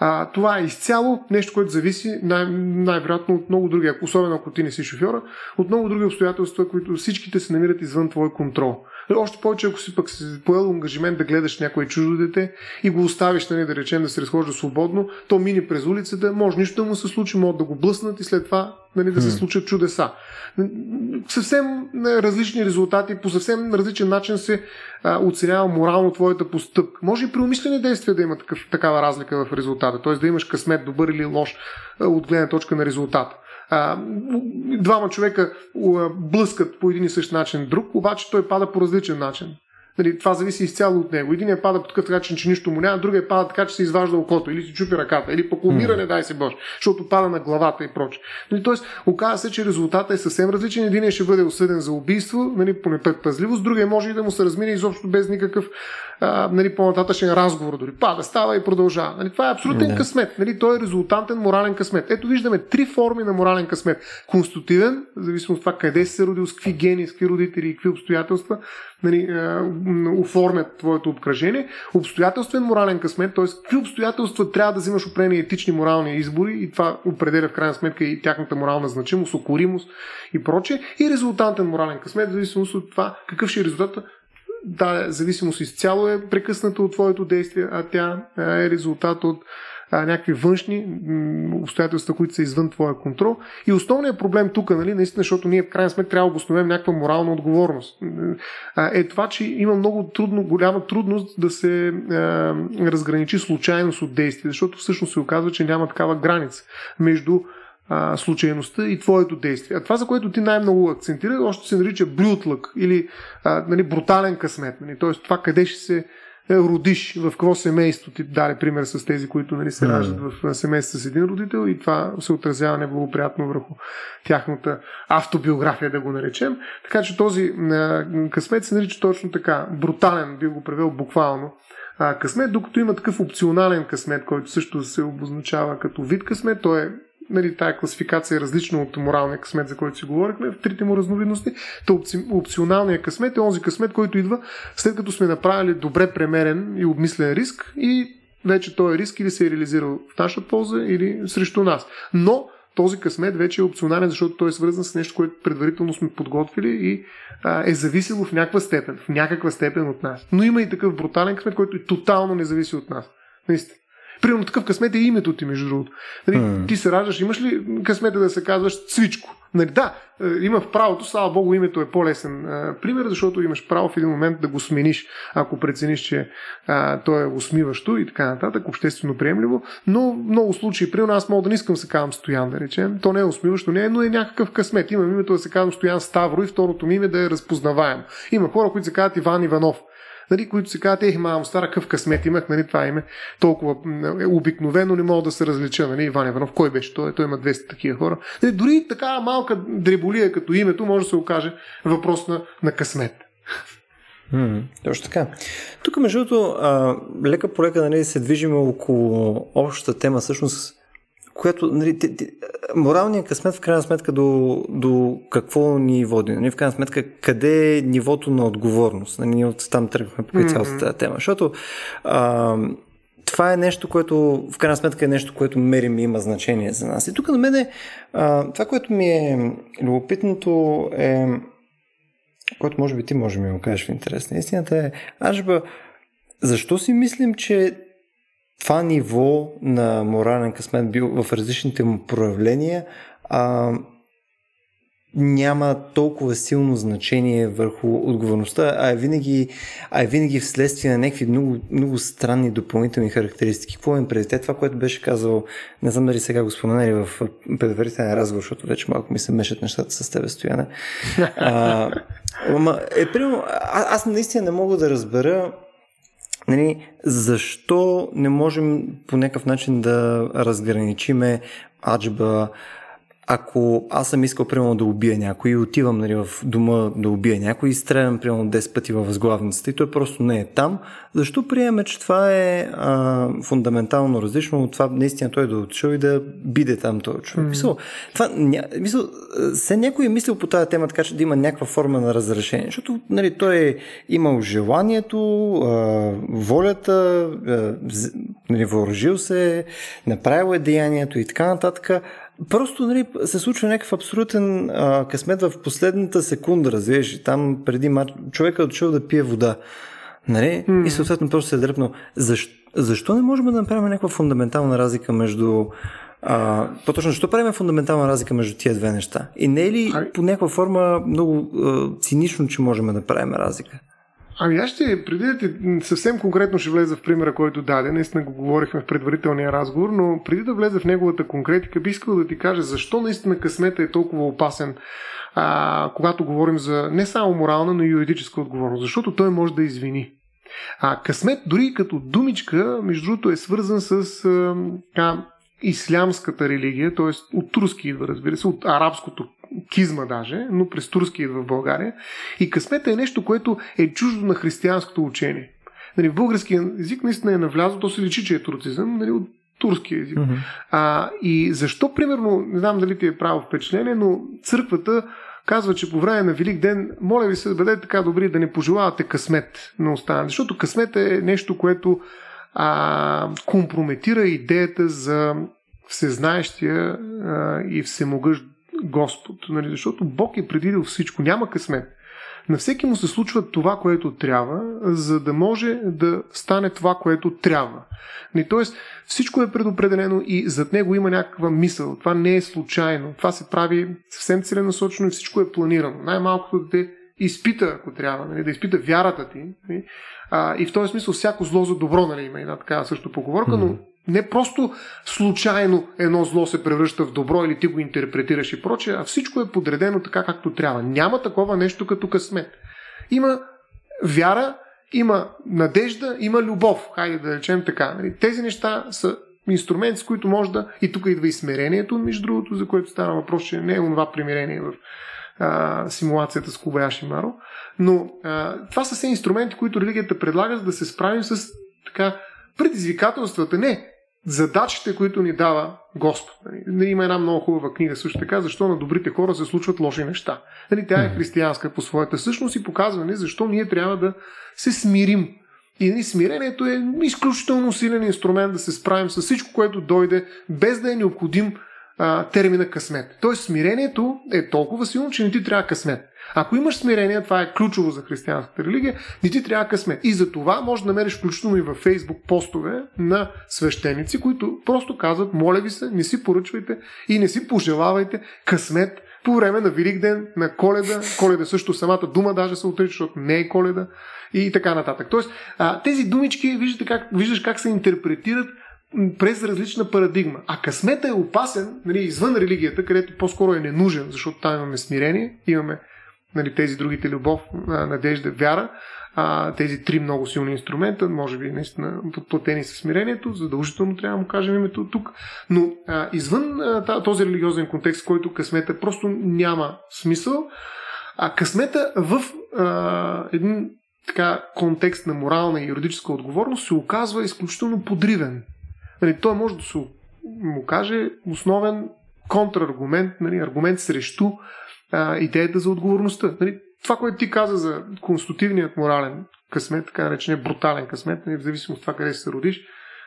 B: А, това е изцяло нещо, което зависи най- най-вероятно от много други, особено ако ти не си шофьора, от много други обстоятелства, които всичките се намират извън твой контрол. Още повече, ако си пък си поел ангажимент да гледаш някое чуждо дете и го оставиш, нали, да речем, да се разхожда свободно, то мини през улицата, може нищо да му се случи, може да го блъснат и след това нали, да се случат чудеса. Съвсем различни резултати, по съвсем различен начин се а, оценява морално твоята постъпка. Може и при умишлени действия да има такъв, такава разлика в резултата, т.е. да имаш късмет добър или лош от гледна точка на резултата а, двама човека блъскат по един и същ начин друг, обаче той пада по различен начин. Нали, това зависи изцяло от него. Единият пада по такъв начин, че нищо му няма, другия пада така, че се изважда окото, или си чупи ръката, или пък умира, не дай се Боже, защото пада на главата и проче. Нали, тоест, оказва се, че резултатът е съвсем различен. Единият ще бъде осъден за убийство, нали, по непредпазливост, другия може и да му се размине изобщо без никакъв а, нали, по-нататъчен разговор дори. Пада, става и продължава. Нали, това е абсолютен да. късмет. Нали, той е резултантен морален късмет. Ето виждаме три форми на морален късмет. Конститутивен, в зависимост от това къде си се родил, с какви гени, с какви родители и какви обстоятелства нали, оформят твоето обкръжение. Обстоятелствен морален късмет, т.е. какви обстоятелства трябва да взимаш определени етични морални избори и това определя в крайна сметка и тяхната морална значимост, укоримост и прочее. И резултантен морален късмет, в зависимост от това какъв ще е резултата да, зависимост изцяло е прекъсната от твоето действие, а тя е резултат от някакви външни обстоятелства, които са извън твоя контрол. И основният проблем тук, нали, наистина, защото ние в крайна сметка трябва да обосновем някаква морална отговорност, е това, че има много трудно, голяма трудност да се разграничи случайност от действие, защото всъщност се оказва, че няма такава граница между а, случайността и твоето действие. А това, за което ти най-много акцентира, още се нарича брютлък или а, нали, брутален късмет. Нали? Тоест това къде ще се е, родиш, в какво семейство ти даде пример с тези, които нали, се раждат в семейство с един родител и това се отразява неблагоприятно върху тяхната автобиография, да го наречем. Така че този а, късмет се нарича точно така. Брутален, би го превел буквално а, късмет, докато има такъв опционален късмет, който също се обозначава като вид късмет. Той е нали, тая класификация е различна от моралния късмет, за който си говорихме, в трите му разновидности. То опционалният късмет е онзи късмет, който идва след като сме направили добре премерен и обмислен риск и вече този риск или се е реализирал в наша полза или срещу нас. Но този късмет вече е опционален, защото той е свързан с нещо, което предварително сме подготвили и а, е зависело в някаква степен, в някаква степен от нас. Но има и такъв брутален късмет, който е тотално не зависи от нас. Наистина. Примерно такъв късмет е името ти, между другото. Нали, mm. Ти се раждаш, имаш ли късмета да се казваш Цвичко? Нали, да, е, има в правото, слава богу, името е по-лесен а, е, пример, защото имаш право в един момент да го смениш, ако прецениш, че а, то е усмиващо и така нататък, обществено приемливо. Но в много случаи, примерно аз мога да не искам да се казвам Стоян, да речем. То не е усмиващо, не е, но е някакъв късмет. Имам името да се казвам Стоян Ставро и второто ми име да е разпознаваем. Има хора, които се казват Иван Иванов нали, които се казват, ех, мамо, стара къв късмет имах, нали, това име толкова е, обикновено не мога да се различа, нали, Иван Иванов, кой беше той, той има 200 такива хора. Нали, дори така малка дреболия като името може да се окаже въпрос на, на късмет.
A: Mm, точно така. Тук, между другото, лека по лека нали, се движим около общата тема, всъщност която, нали, те, те, моралният късмет в крайна сметка до, до какво ни води? Нали, в крайна сметка къде е нивото на отговорност? Нали, ние от там тръгваме по mm-hmm. цялата тази тема. Защото а, това е нещо, което в крайна сметка е нещо, което мерим и има значение за нас. И тук на мен е, а, това, което ми е любопитното е, което може би ти може ми го кажеш в интерес на истината е, Ажба, защо си мислим, че това ниво на морален късмет бил в различните му проявления а, няма толкова силно значение върху отговорността, а е винаги, а е винаги вследствие на някакви много, много странни допълнителни характеристики. Какво им преди това, което беше казал, не знам дали сега го споменали в предварителен разговор, защото вече малко ми се мешат нещата с тебе, Стояна. А, ама, е, примерно, аз наистина не мога да разбера Нали, защо не можем по някакъв начин да разграничиме аджба, ако аз съм искал, примерно, да убия някой и отивам нали, в дома да убия някой и стрелям, примерно, 10 пъти във възглавницата и той просто не е там, защо приеме, че това е а, фундаментално различно от това наистина той да отишъл и да биде там този човек? Mm. Мисъл, това, ня, мисъл, се някой е мислил по тази тема, така че да има някаква форма на разрешение, защото нали, той е имал желанието, а, волята, а, нали, въоръжил се, направил е деянието и така нататък. Просто нали, се случва някакъв абсолютен а, късмет в последната секунда, разбираш, там преди матч, човекът е отшъл да пие вода. Нали? Mm. И съответно просто се е дръпнал. Защо, защо не можем да направим някаква фундаментална разлика между а, по-точно, защо правим фундаментална разлика между тия две неща? И не е ли по някаква форма много а, цинично, че можем да правим разлика?
B: Ами аз ще, преди да ти съвсем конкретно ще влеза в примера, който даде, наистина го говорихме в предварителния разговор, но преди да влеза в неговата конкретика, би искал да ти кажа защо наистина късмета е толкова опасен, а, когато говорим за не само морална, но и юридическа отговорност, защото той може да извини. А късмет, дори като думичка, между другото, е свързан с а, ислямската религия, т.е. от турски идва, разбира се, от арабското кизма даже, но през турски идва в България. И късмета е нещо, което е чуждо на християнското учение. Нали, в български език наистина е навлязло, то се личи, че е турцизъм, нали, от турски език. Mm-hmm. А, и защо, примерно, не знам дали ти е право впечатление, но църквата казва, че по време на Велик ден, моля ви се, бъдете така добри да не пожелавате късмет на останалите. Защото късмет е нещо, което а, компрометира идеята за всезнаещия а, и всемогъщ Господ. Нали? Защото Бог е предвидил всичко. Няма късмет. На всеки му се случва това, което трябва, за да може да стане това, което трябва. Нали? Тоест, всичко е предопределено и зад него има някаква мисъл. Това не е случайно. Това се прави съвсем целенасочено и всичко е планирано. Най-малкото да те изпита, ако трябва, нали? да изпита вярата ти. Нали? А, и в този смисъл всяко зло за добро, нали? има една такава също поговорка, но не просто случайно едно зло се превръща в добро или ти го интерпретираш и прочее, а всичко е подредено така както трябва. Няма такова нещо като късмет. Има вяра, има надежда, има любов. Хайде да речем така. Нали? Тези неща са инструмент, с които може да... И тук идва и смирението, между другото, за което става въпрос, че не е онова примирение в а, симулацията с Кубаяши Маро. Но а, това са все инструменти, които религията предлага, за да се справим с така предизвикателствата. Не, задачите, които ни дава Господ. Нали, има една много хубава книга също така, защо на добрите хора се случват лоши неща. Нали, тя е християнска по своята същност и показва нали, защо ние трябва да се смирим. И нали, смирението е изключително силен инструмент да се справим с всичко, което дойде, без да е необходим а, термина късмет. Тоест смирението е толкова силно, че не ти трябва късмет. Ако имаш смирение, това е ключово за християнската религия, не ти трябва късмет. И за това може да намериш включително и във Фейсбук постове на свещеници, които просто казват, моля ви се, не си поръчвайте и не си пожелавайте късмет по време на Велик ден, на Коледа. Коледа също самата дума даже се отрича, защото не е Коледа и така нататък. Тоест, тези думички, виждате как, виждаш как се интерпретират през различна парадигма. А късмета е опасен, нали, извън религията, където по-скоро е ненужен, защото там имаме смирение, имаме нали, тези другите любов, надежда, вяра, а, тези три много силни инструмента, може би наистина подплатени със смирението, задължително трябва да му кажем името тук, но а, извън а, този религиозен контекст, който късмета просто няма смисъл, а късмета в а, един така контекст на морална и юридическа отговорност се оказва изключително подривен. Нали, той може да се му каже основен контраргумент, нали, аргумент срещу а, идеята за отговорността. Нали, това, което ти каза за конститутивният морален късмет, така наречения брутален късмет, нали, в зависимост от това къде се родиш,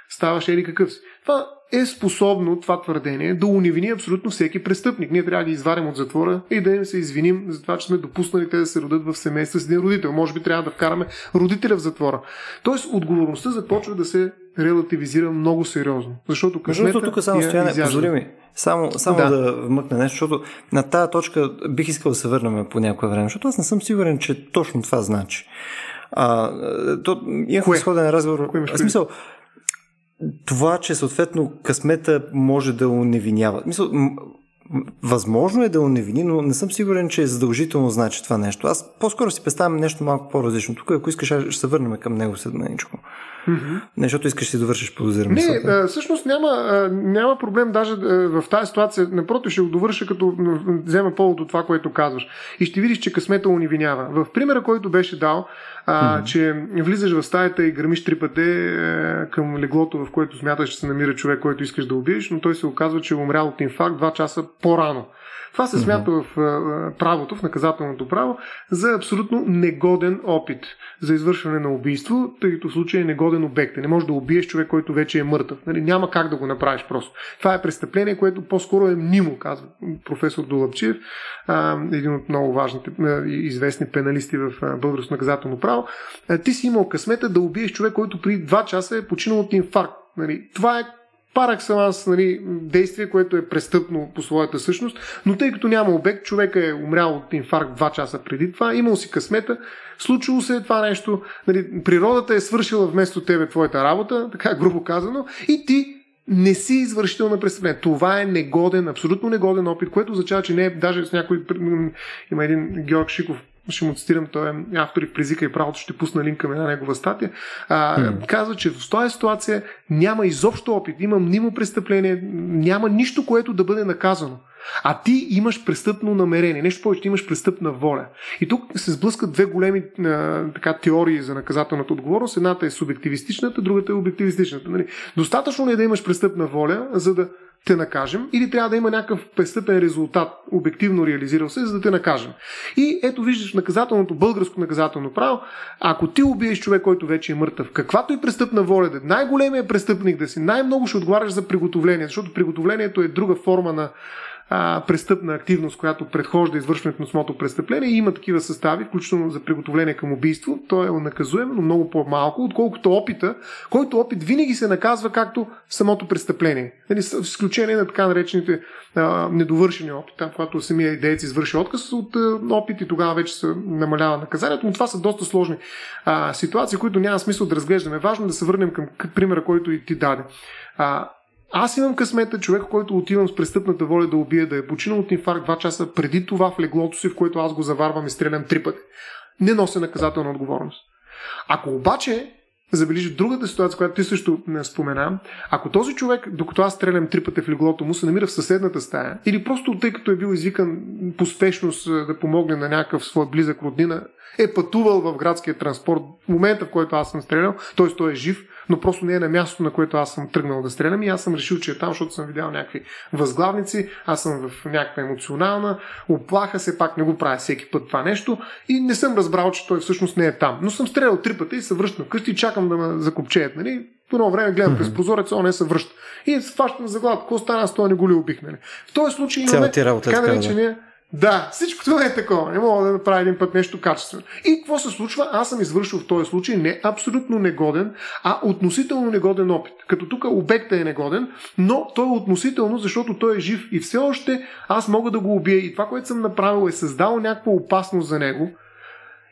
B: ставаш или какъв си. Това е способно, това твърдение, да унивини абсолютно всеки престъпник. Ние трябва да ги изварим от затвора и да им се извиним за това, че сме допуснали те да се родят в семейства с един родител. Може би трябва да вкараме родителя в затвора. Тоест, отговорността започва да се релативизира много сериозно. Защото късмета
A: Между тук само стояне, позволи ми. Само, само да. да вмъкна нещо, защото на тази точка бих искал да се върнем по някое време, защото аз не съм сигурен, че точно това значи. А, то, имах сходен разговор. Кое смисъл, това, че съответно късмета може да уневинява. Мисъл, Възможно е да уневини, но не съм сигурен, че е задължително значи това нещо. Аз по-скоро си представям нещо малко по-различно. Тук, ако искаш, ще се върнем към него след маничко. Mm-hmm. Не, защото искаш да си довършиш подозирам.
B: Не, а, всъщност няма, няма проблем даже в тази ситуация. Напротив, ще го довърша, като взема повод от това, което казваш. И ще видиш, че късмета унивинява. В примера, който беше дал, а, mm-hmm. че влизаш в стаята и гърмиш три пъти е, към леглото, в което смяташ, че се намира човек, който искаш да убиеш, но той се оказва, че е умрял от инфаркт два часа по-рано. Това се смята в правото, в наказателното право, за абсолютно негоден опит за извършване на убийство, тъй като в случай е негоден обект. Не можеш да убиеш човек, който вече е мъртъв. Нали? Няма как да го направиш просто. Това е престъпление, което по-скоро е мнимо, казва професор Долъпчев, един от много важните известни пеналисти в българското наказателно право. Ти си имал късмета да убиеш човек, който при два часа е починал от инфаркт. Нали? Това е парак аз нали, действие, което е престъпно по своята същност, но тъй като няма обект, човека е умрял от инфаркт 2 часа преди това, имал си късмета, случило се е това нещо, нали, природата е свършила вместо тебе твоята работа, така грубо казано, и ти не си извършител на престъпление. Това е негоден, абсолютно негоден опит, което означава, че не е даже с някой... Има един Георг Шиков, ще му цитирам, той е автор и в Презика и правото, ще пусна линк към една негова статия, а, mm. казва, че в тази ситуация няма изобщо опит, има мнимо престъпление, няма нищо, което да бъде наказано. А ти имаш престъпно намерение. Нещо повече, ти имаш престъпна воля. И тук се сблъскат две големи а, така, теории за наказателната отговорност. Едната е субективистичната, другата е обективистичната. Нали? Достатъчно ли е да имаш престъпна воля, за да те накажем, или трябва да има някакъв престъпен резултат, обективно реализирал се, за да те накажем. И ето виждаш наказателното, българско наказателно право, ако ти убиеш човек, който вече е мъртъв, каквато и престъпна воля да е, най-големият престъпник да си, най-много ще отговаряш за приготовление, защото приготовлението е друга форма на а, престъпна активност, която предхожда извършването на самото престъпление. И има такива състави, включително за приготовление към убийство. То е наказуем, но много по-малко, отколкото опита, който опит винаги се наказва както самото престъпление. Нали, с изключение на така наречените а, недовършени опити, там, когато самия идеец извърши отказ от а, опит и тогава вече се намалява наказанието, но това са доста сложни а, ситуации, които няма смисъл да разглеждаме. Важно е да се върнем към примера, който и ти даде. А, аз имам късмета, човек, който отивам с престъпната воля да убия, да е починал от инфаркт 2 часа преди това в леглото си, в което аз го заварвам и стрелям три пъти. Не нося наказателна отговорност. Ако обаче забележи другата ситуация, която ти също не спомена, ако този човек, докато аз стрелям три пъти в леглото му, се намира в съседната стая, или просто тъй като е бил извикан по спешност да помогне на някакъв свой близък роднина, е пътувал в градския транспорт в момента, в който аз съм стрелял, т.е. той е жив, но просто не е на мястото, на което аз съм тръгнал да стрелям и аз съм решил, че е там, защото съм видял някакви възглавници, аз съм в някаква емоционална оплаха, все пак не го правя всеки път това нещо и не съм разбрал, че той всъщност не е там. Но съм стрелял три пъти и се връщам вкъщи и чакам да ме закопчеят. Нали? По едно време гледам през прозорец, он не се връща. И се фащам за глава, какво стана, аз това не го ли убих. Нали? В този случай имаме така наречения да, всичко това е такова. Не мога да направя един път нещо качествено. И какво се случва? Аз съм извършил в този случай не абсолютно негоден, а относително негоден опит. Като тук обектът е негоден, но той е относително, защото той е жив и все още аз мога да го убия. И това, което съм направил е създал някаква опасност за него.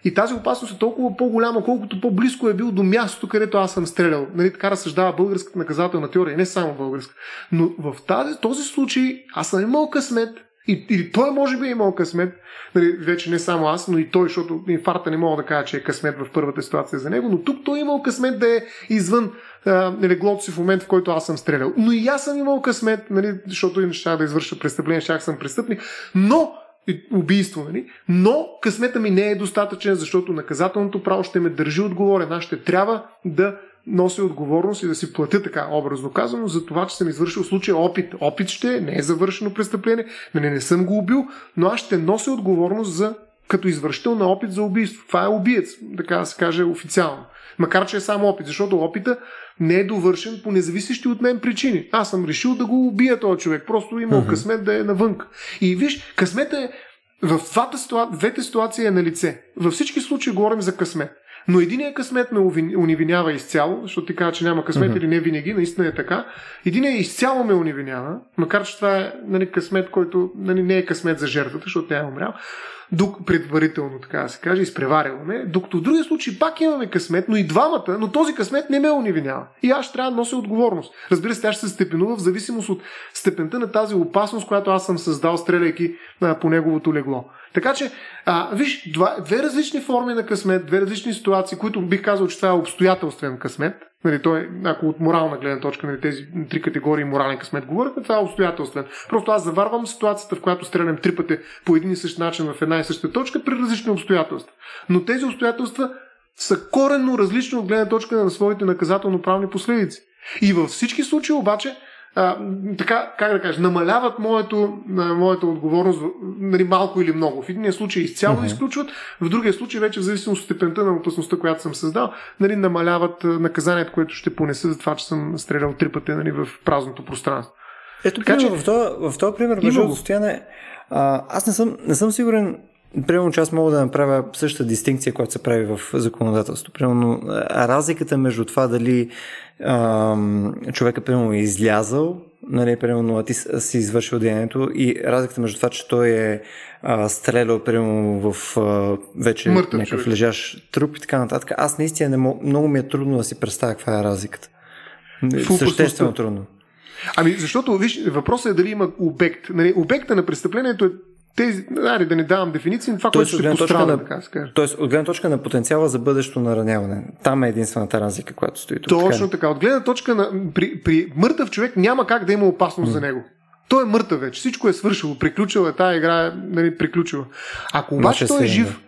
B: И тази опасност е толкова по-голяма, колкото по-близко е бил до мястото, където аз съм стрелял. Нали, така разсъждава българската наказателна теория, не само българска. Но в тази, този случай аз съм имал късмет, и, или той може би е имал късмет, нали, вече не само аз, но и той, защото инфаркта не мога да кажа, че е късмет в първата ситуация за него, но тук той е имал късмет да е извън а, леглото си в момент, в който аз съм стрелял. Но и аз съм имал късмет, нали, защото и ще да извърша престъпление, ще съм престъпник, но убийство, нали? Но късмета ми не е достатъчен, защото наказателното право ще ме държи отговорен. Аз ще трябва да нося отговорност и да си платя така, образно казано, за това, че съм извършил случай опит. Опит ще не е завършено престъпление, не, не съм го убил, но аз ще нося отговорност за като извършител на опит за убийство. Това е убиец, така да се каже официално. Макар, че е само опит, защото опита не е довършен по независещи от мен причини. Аз съм решил да го убия този човек. Просто имал uh-huh. късмет да е навън. И виж, късмет е в двата ситуа... двете ситуации е на лице. Във всички случаи говорим за късмет. Но единия късмет ме унивинява изцяло, защото ти казва, че няма късмет uh-huh. или не винаги, наистина е така. Единия изцяло ме унивинява, макар че това е нали, късмет, който нали, не е късмет за жертвата, защото тя е умрял дук, предварително, така да се каже, изпреваряваме, докато в другия случай пак имаме късмет, но и двамата, но този късмет не ме унивинява. И аз трябва да нося отговорност. Разбира се, тя ще се степенува в зависимост от степента на тази опасност, която аз съм създал, стреляйки а, по неговото легло. Така че, а, виж, два, две различни форми на късмет, две различни ситуации, които бих казал, че това е обстоятелствен късмет. Нали, той, ако от морална гледна точка, нали, тези три категории морален късмет говорихме, това е обстоятелствен. Просто аз заварвам ситуацията, в която стрелям три пъти по един и същ начин в една и съща точка при различни обстоятелства. Но тези обстоятелства са коренно различни от гледна точка на своите наказателно-правни последици. И във всички случаи обаче а, така, как да кажа, намаляват моето, моята отговорност нали, малко или много. В единия случай изцяло uh-huh. изключват, в другия случай вече в зависимост от степента на опасността, която съм създал, нали, намаляват наказанието, което ще понеса за това, че съм стрелял три пъти нали, в празното пространство.
A: Ето, така, че, в, този, в този пример, между стояне, аз не съм, не съм сигурен Примерно, че аз мога да направя същата дистинкция, която се прави в законодателството. Примерно, разликата между това дали ам, човека, примерно, е излязъл, нали, примерно, а ти си извършил деянието и разликата между това, че той е а, стрелял, примерно, в а, вече Мъртъв някакъв човек. лежащ труп и така нататък. Аз наистина не мог, много ми е трудно да си представя каква е разликата. Съществено трудно.
B: Ами, защото, виж, въпросът е дали има обект. Нали, обекта на престъплението е тези, нали, да не давам дефиниции, това, което ще пострада,
A: на, така се Тоест, от гледна точка на потенциала за бъдещо нараняване. Там е единствената разлика, която стои тук.
B: Точно така. От гледна точка на... При, при мъртъв човек няма как да има опасност mm. за него. Той е мъртъв вече. Всичко е свършило. Приключила е тази игра, нали, приключила. Ако обаче той е жив,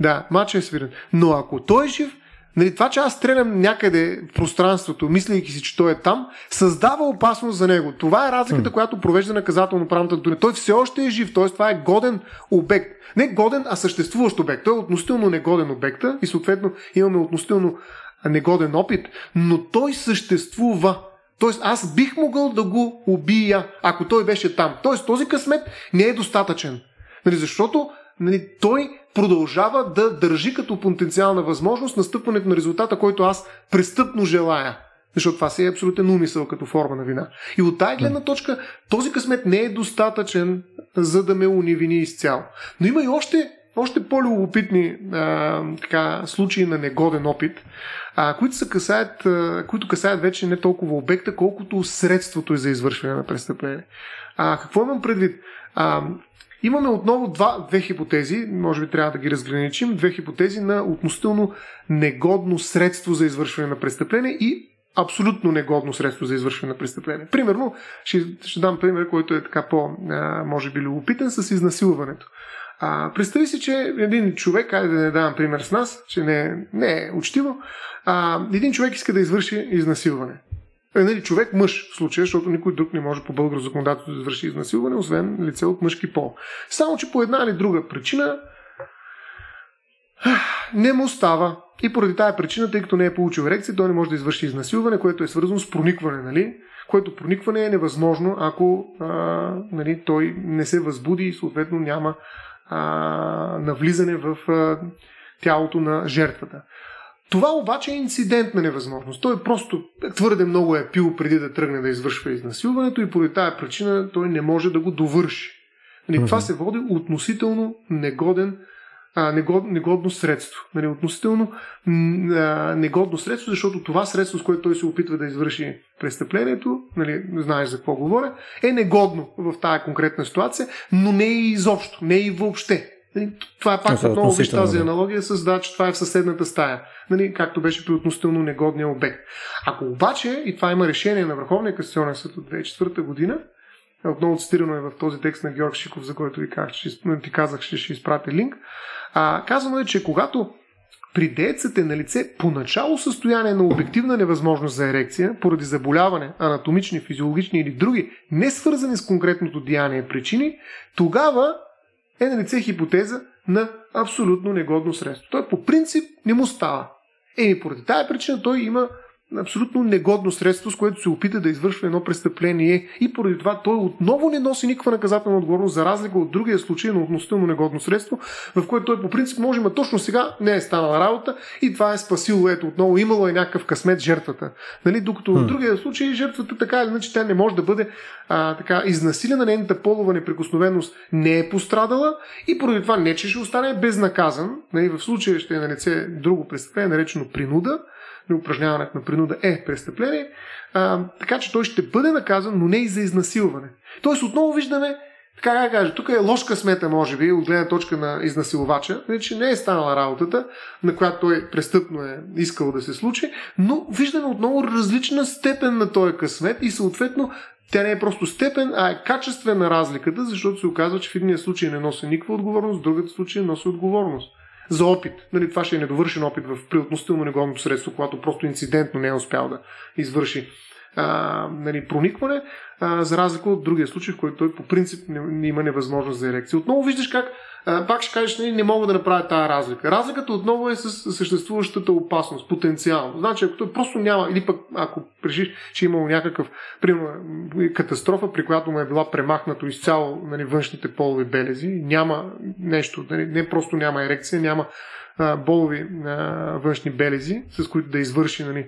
B: да, матч е свирен. Но ако той е жив, Нали, това, че аз стрелям някъде в пространството, мислейки си, че той е там, създава опасност за него. Това е разликата, mm. която провежда наказателно правната дуня. Той все още е жив, т.е. това е годен обект. Не годен, а съществуващ обект. Той е относително негоден обект и съответно имаме относително негоден опит, но той съществува. Тоест аз бих могъл да го убия, ако той беше там. Тоест този късмет не е достатъчен. Нали, защото нали, той продължава да държи като потенциална възможност настъпването на резултата, който аз престъпно желая. Защото това си е абсолютен умисъл като форма на вина. И от тази гледна точка този късмет не е достатъчен, за да ме унивини изцяло. Но има и още, още по-любопитни а, така, случаи на негоден опит, а, които, са касаят, а, които касаят вече не толкова обекта, колкото средството е за извършване на престъпление. А, какво имам предвид? А, Имаме отново два, две хипотези, може би трябва да ги разграничим, две хипотези на относително негодно средство за извършване на престъпление и абсолютно негодно средство за извършване на престъпление. Примерно, ще, ще дам пример, който е така по, а, може би, любопитен с изнасилването. А, представи си, че един човек, айде да не давам пример с нас, че не, не е учтиво, а, един човек иска да извърши изнасилване е, нали, човек мъж в случая, защото никой друг не може по българско законодателство да извърши изнасилване, освен лице от мъжки пол. Само, че по една или друга причина не му става. И поради тази причина, тъй като не е получил ерекция, той не може да извърши изнасилване, което е свързано с проникване, нали? Което проникване е невъзможно, ако а, нали, той не се възбуди и съответно няма а, навлизане в а, тялото на жертвата. Това обаче е инцидентна невъзможност. Той просто твърде много е пил преди да тръгне да извършва изнасилването и поради тази причина той не може да го довърши. Нали, това се води относително негоден а, негод, негодно средство. Нали, относително а, негодно средство, защото това средство, с което той се опитва да извърши престъплението, нали, знаеш за какво говоря, е негодно в тази конкретна ситуация, но не и изобщо, не и въобще. Това е пак отново виж тази аналогия с да, че това е в съседната стая, нали, както беше при относително негодния обект. Ако обаче, и това има решение на Върховния касационен съд от 2004 година, отново цитирано е в този текст на Георг Шиков, за който ви казах, че, ти казах, че ще изпратя линк, а, казано е, че когато при деецът е на лице поначало състояние на обективна невъзможност за ерекция, поради заболяване, анатомични, физиологични или други, не свързани с конкретното деяние причини, тогава е на лице хипотеза на абсолютно негодно средство. Той по принцип не му става. Еми, поради тази причина той има абсолютно негодно средство, с което се опита да извършва едно престъпление и поради това той отново не носи никаква наказателна отговорност, за разлика от другия случай на относително негодно средство, в което той по принцип може, но точно сега не е станала работа и това е спасило, ето отново имало е някакъв късмет жертвата. Нали? Докато в другия случай жертвата така или иначе тя не може да бъде а, така изнасилена, нейната полова неприкосновеност не е пострадала и поради това не че ще остане безнаказан, нали? в случая ще е на лице друго престъпление, наречено принуда, упражняването на принуда е престъпление, а, така че той ще бъде наказан, но не и за изнасилване. Тоест отново виждаме, така как кажа, тук е ложка смета, може би, от гледна точка на изнасилвача, нали, че не е станала работата, на която той престъпно е искал да се случи, но виждаме отново различна степен на този късмет и съответно тя не е просто степен, а е качествена разликата, защото се оказва, че в единия случай не носи никаква отговорност, в другата случай носи отговорност за опит. Нали, това ще е недовършен опит в приотносително негодното средство, когато просто инцидентно не е успял да извърши а, нали, проникване, а, за разлика от другия случай, в който той по принцип не, не има невъзможност за ерекция. Отново виждаш как пак ще кажеш, не, нали, не мога да направя тази разлика. Разликата отново е с съществуващата опасност, потенциално. Значи, ако той просто няма, или пък ако решиш, че е имало някакъв, примерно, катастрофа, при която му е била премахнато изцяло нали, външните полови белези, няма нещо, нали, не просто няма ерекция, няма а, болови а, външни белези, с които да извърши нали,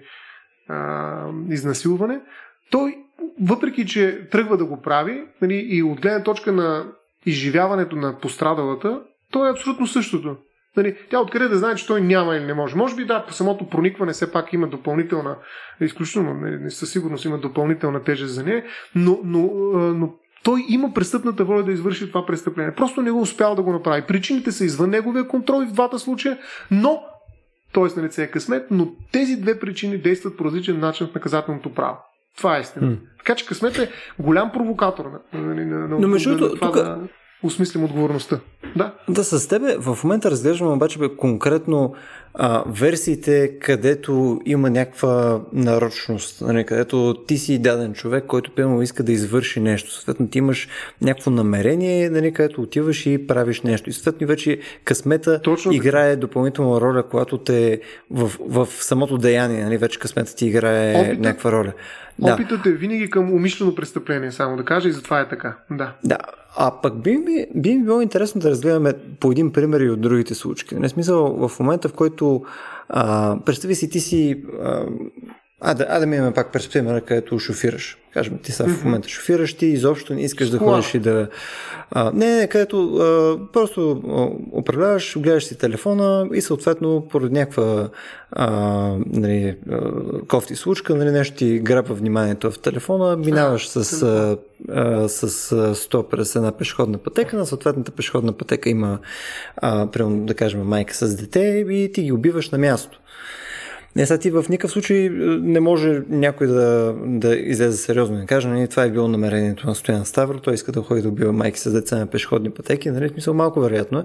B: а, изнасилване, той, въпреки че тръгва да го прави, нали, и от гледна точка на изживяването на пострадалата, то е абсолютно същото. Нали, тя откъде да знае, че той няма или не може. Може би да, по самото проникване все пак има допълнителна, изключително, не, със сигурност има допълнителна тежест за нея, но, но, но той има престъпната воля да извърши това престъпление. Просто не го успял да го направи. Причините са извън неговия контрол и в двата случая, но т.е. на лице е късмет, но тези две причини действат по различен начин в наказателното право. Това е истина. Така че късмет е голям провокатор на, на, на, на,
A: Но между другото, тук-
B: да осмислим отговорността. Да.
A: Да, с тебе в момента разглеждаме обаче бе, конкретно а, версиите, където има някаква нарочност, нали, където ти си даден човек, който пълно иска да извърши нещо. Съответно, ти имаш някакво намерение, нали, където отиваш и правиш нещо. И съответно вече късмета
B: Точно така.
A: играе допълнителна роля, когато те в, в самото деяние, нали, вече късмета ти играе
B: Опитът-
A: някаква роля. Да.
B: Опитът е винаги към умишлено престъпление, само да кажа, и затова е така. Да.
A: Да, а пък би ми, би ми било интересно да разгледаме по един пример и от другите случки. Не смисъл в момента, в който а, представи си ти си а, а, да, а да минем пак през примера, където шофираш. Кажем, ти сега в момента шофираш, ти изобщо не искаш да
B: кола.
A: ходиш и да... А, не, не, където а, просто а, управляваш, гледаш си телефона и съответно поради някаква а, нали, а, кофти случка, нали, нещо ти грабва вниманието в телефона, минаваш с, а, а, с стоп през една пешеходна пътека, на съответната пешеходна пътека има, а, примерно, да кажем, майка с дете и ти ги убиваш на място. Не, сега ти в никакъв случай е, не може някой да, да излезе сериозно и да каже, нали, това е било намерението на Стоян Ставро, той иска да ходи да убива майки с деца на пешеходни пътеки, нали, смисъл малко вероятно е.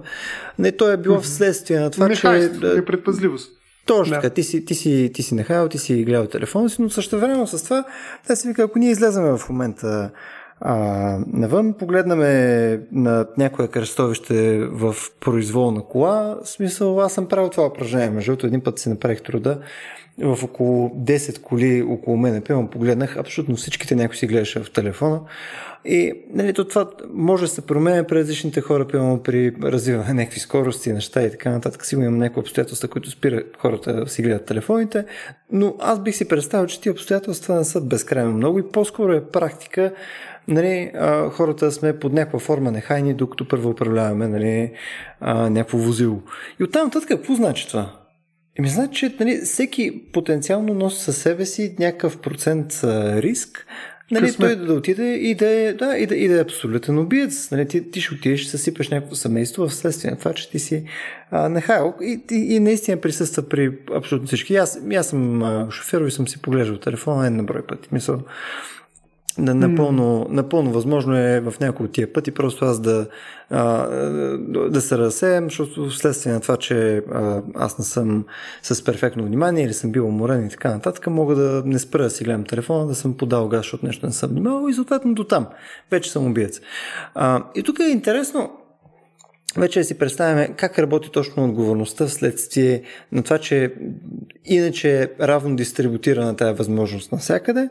A: Не, то е било вследствие на това,
B: Нехайство,
A: че... да,
B: непредпазливост.
A: точно
B: Да.
A: така, ти си, ти си, ти си нахаял, ти си гледал телефона си, но също време с това, да си вика, ако ние излеземе в момента а, навън, погледнаме на някое кръстовище в произволна кола, смисъл аз съм правил това упражнение. Между другото, един път си направих труда, в около 10 коли около мен, примерно погледнах, абсолютно всичките някой си гледаше в телефона. И нали, то това може да се променя при различните хора, примерно при развиване на някакви скорости, неща и така нататък. Сигурно има някакви обстоятелства, които спират хората да си гледат телефоните, но аз бих си представил, че тези обстоятелства не са безкрайно много и по-скоро е практика нали, хората сме под някаква форма нехайни, докато първо управляваме нали, някакво возило. И оттам нататък какво значи това? Еми, значи, че нали, всеки потенциално носи със себе си някакъв процент риск, нали,
B: Късмет.
A: той да отиде и да е, да, и да, и да е абсолютен убиец. Нали, ти, ти ще отидеш, ще съсипеш някакво семейство в следствие на това, че ти си а, нехайл. И, и, и наистина присъства при абсолютно всички. Аз, аз съм а, шофер и съм си поглеждал телефона един на брой пъти. Мисъл, напълно, напълно възможно е в някои от тия пъти просто аз да, а, да се разсеям, защото вследствие на това, че а, аз не съм с перфектно внимание или съм бил уморен и така нататък, мога да не спра да си гледам телефона, да съм подал газ, защото нещо не съм внимавал и съответно до там. Вече съм убиец. А, и тук е интересно, вече да си представяме как работи точно отговорността вследствие на това, че иначе е равно дистрибутирана тази възможност навсякъде,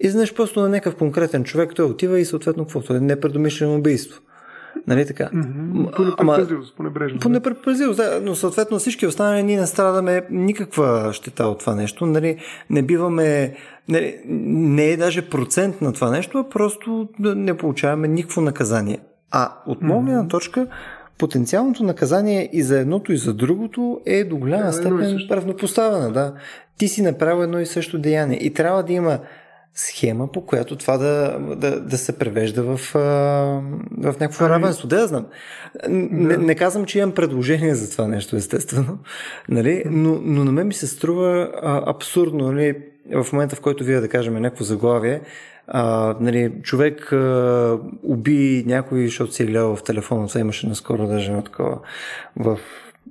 A: и знаеш просто на някакъв конкретен човек той отива и съответно каквото е непредумишлено убийство. Нали така?
B: Мгм. По непредпазливост, по небрежност.
A: по непредпазливост, да, но съответно всички останали ние не страдаме никаква щета от това нещо. Нали, не биваме, нали, не е даже процент на това нещо, а просто не получаваме никакво наказание. А от моя гледна точка, потенциалното наказание и за едното и за другото е до голяма
B: и
A: степен равнопоставена. Да. Ти си направил едно и също деяние и трябва да има схема, по която това да, да, да се превежда в, в някакво
B: Ами-
A: равенство. Да, я знам. Не, не казвам, че имам предложение за това нещо, естествено, нали? но, но на мен ми се струва а, абсурдно нали? в момента, в който вие да кажем някакво заглавие, а, нали, човек а, уби някой, защото си е гледал в телефона, това имаше наскоро даже едно такова в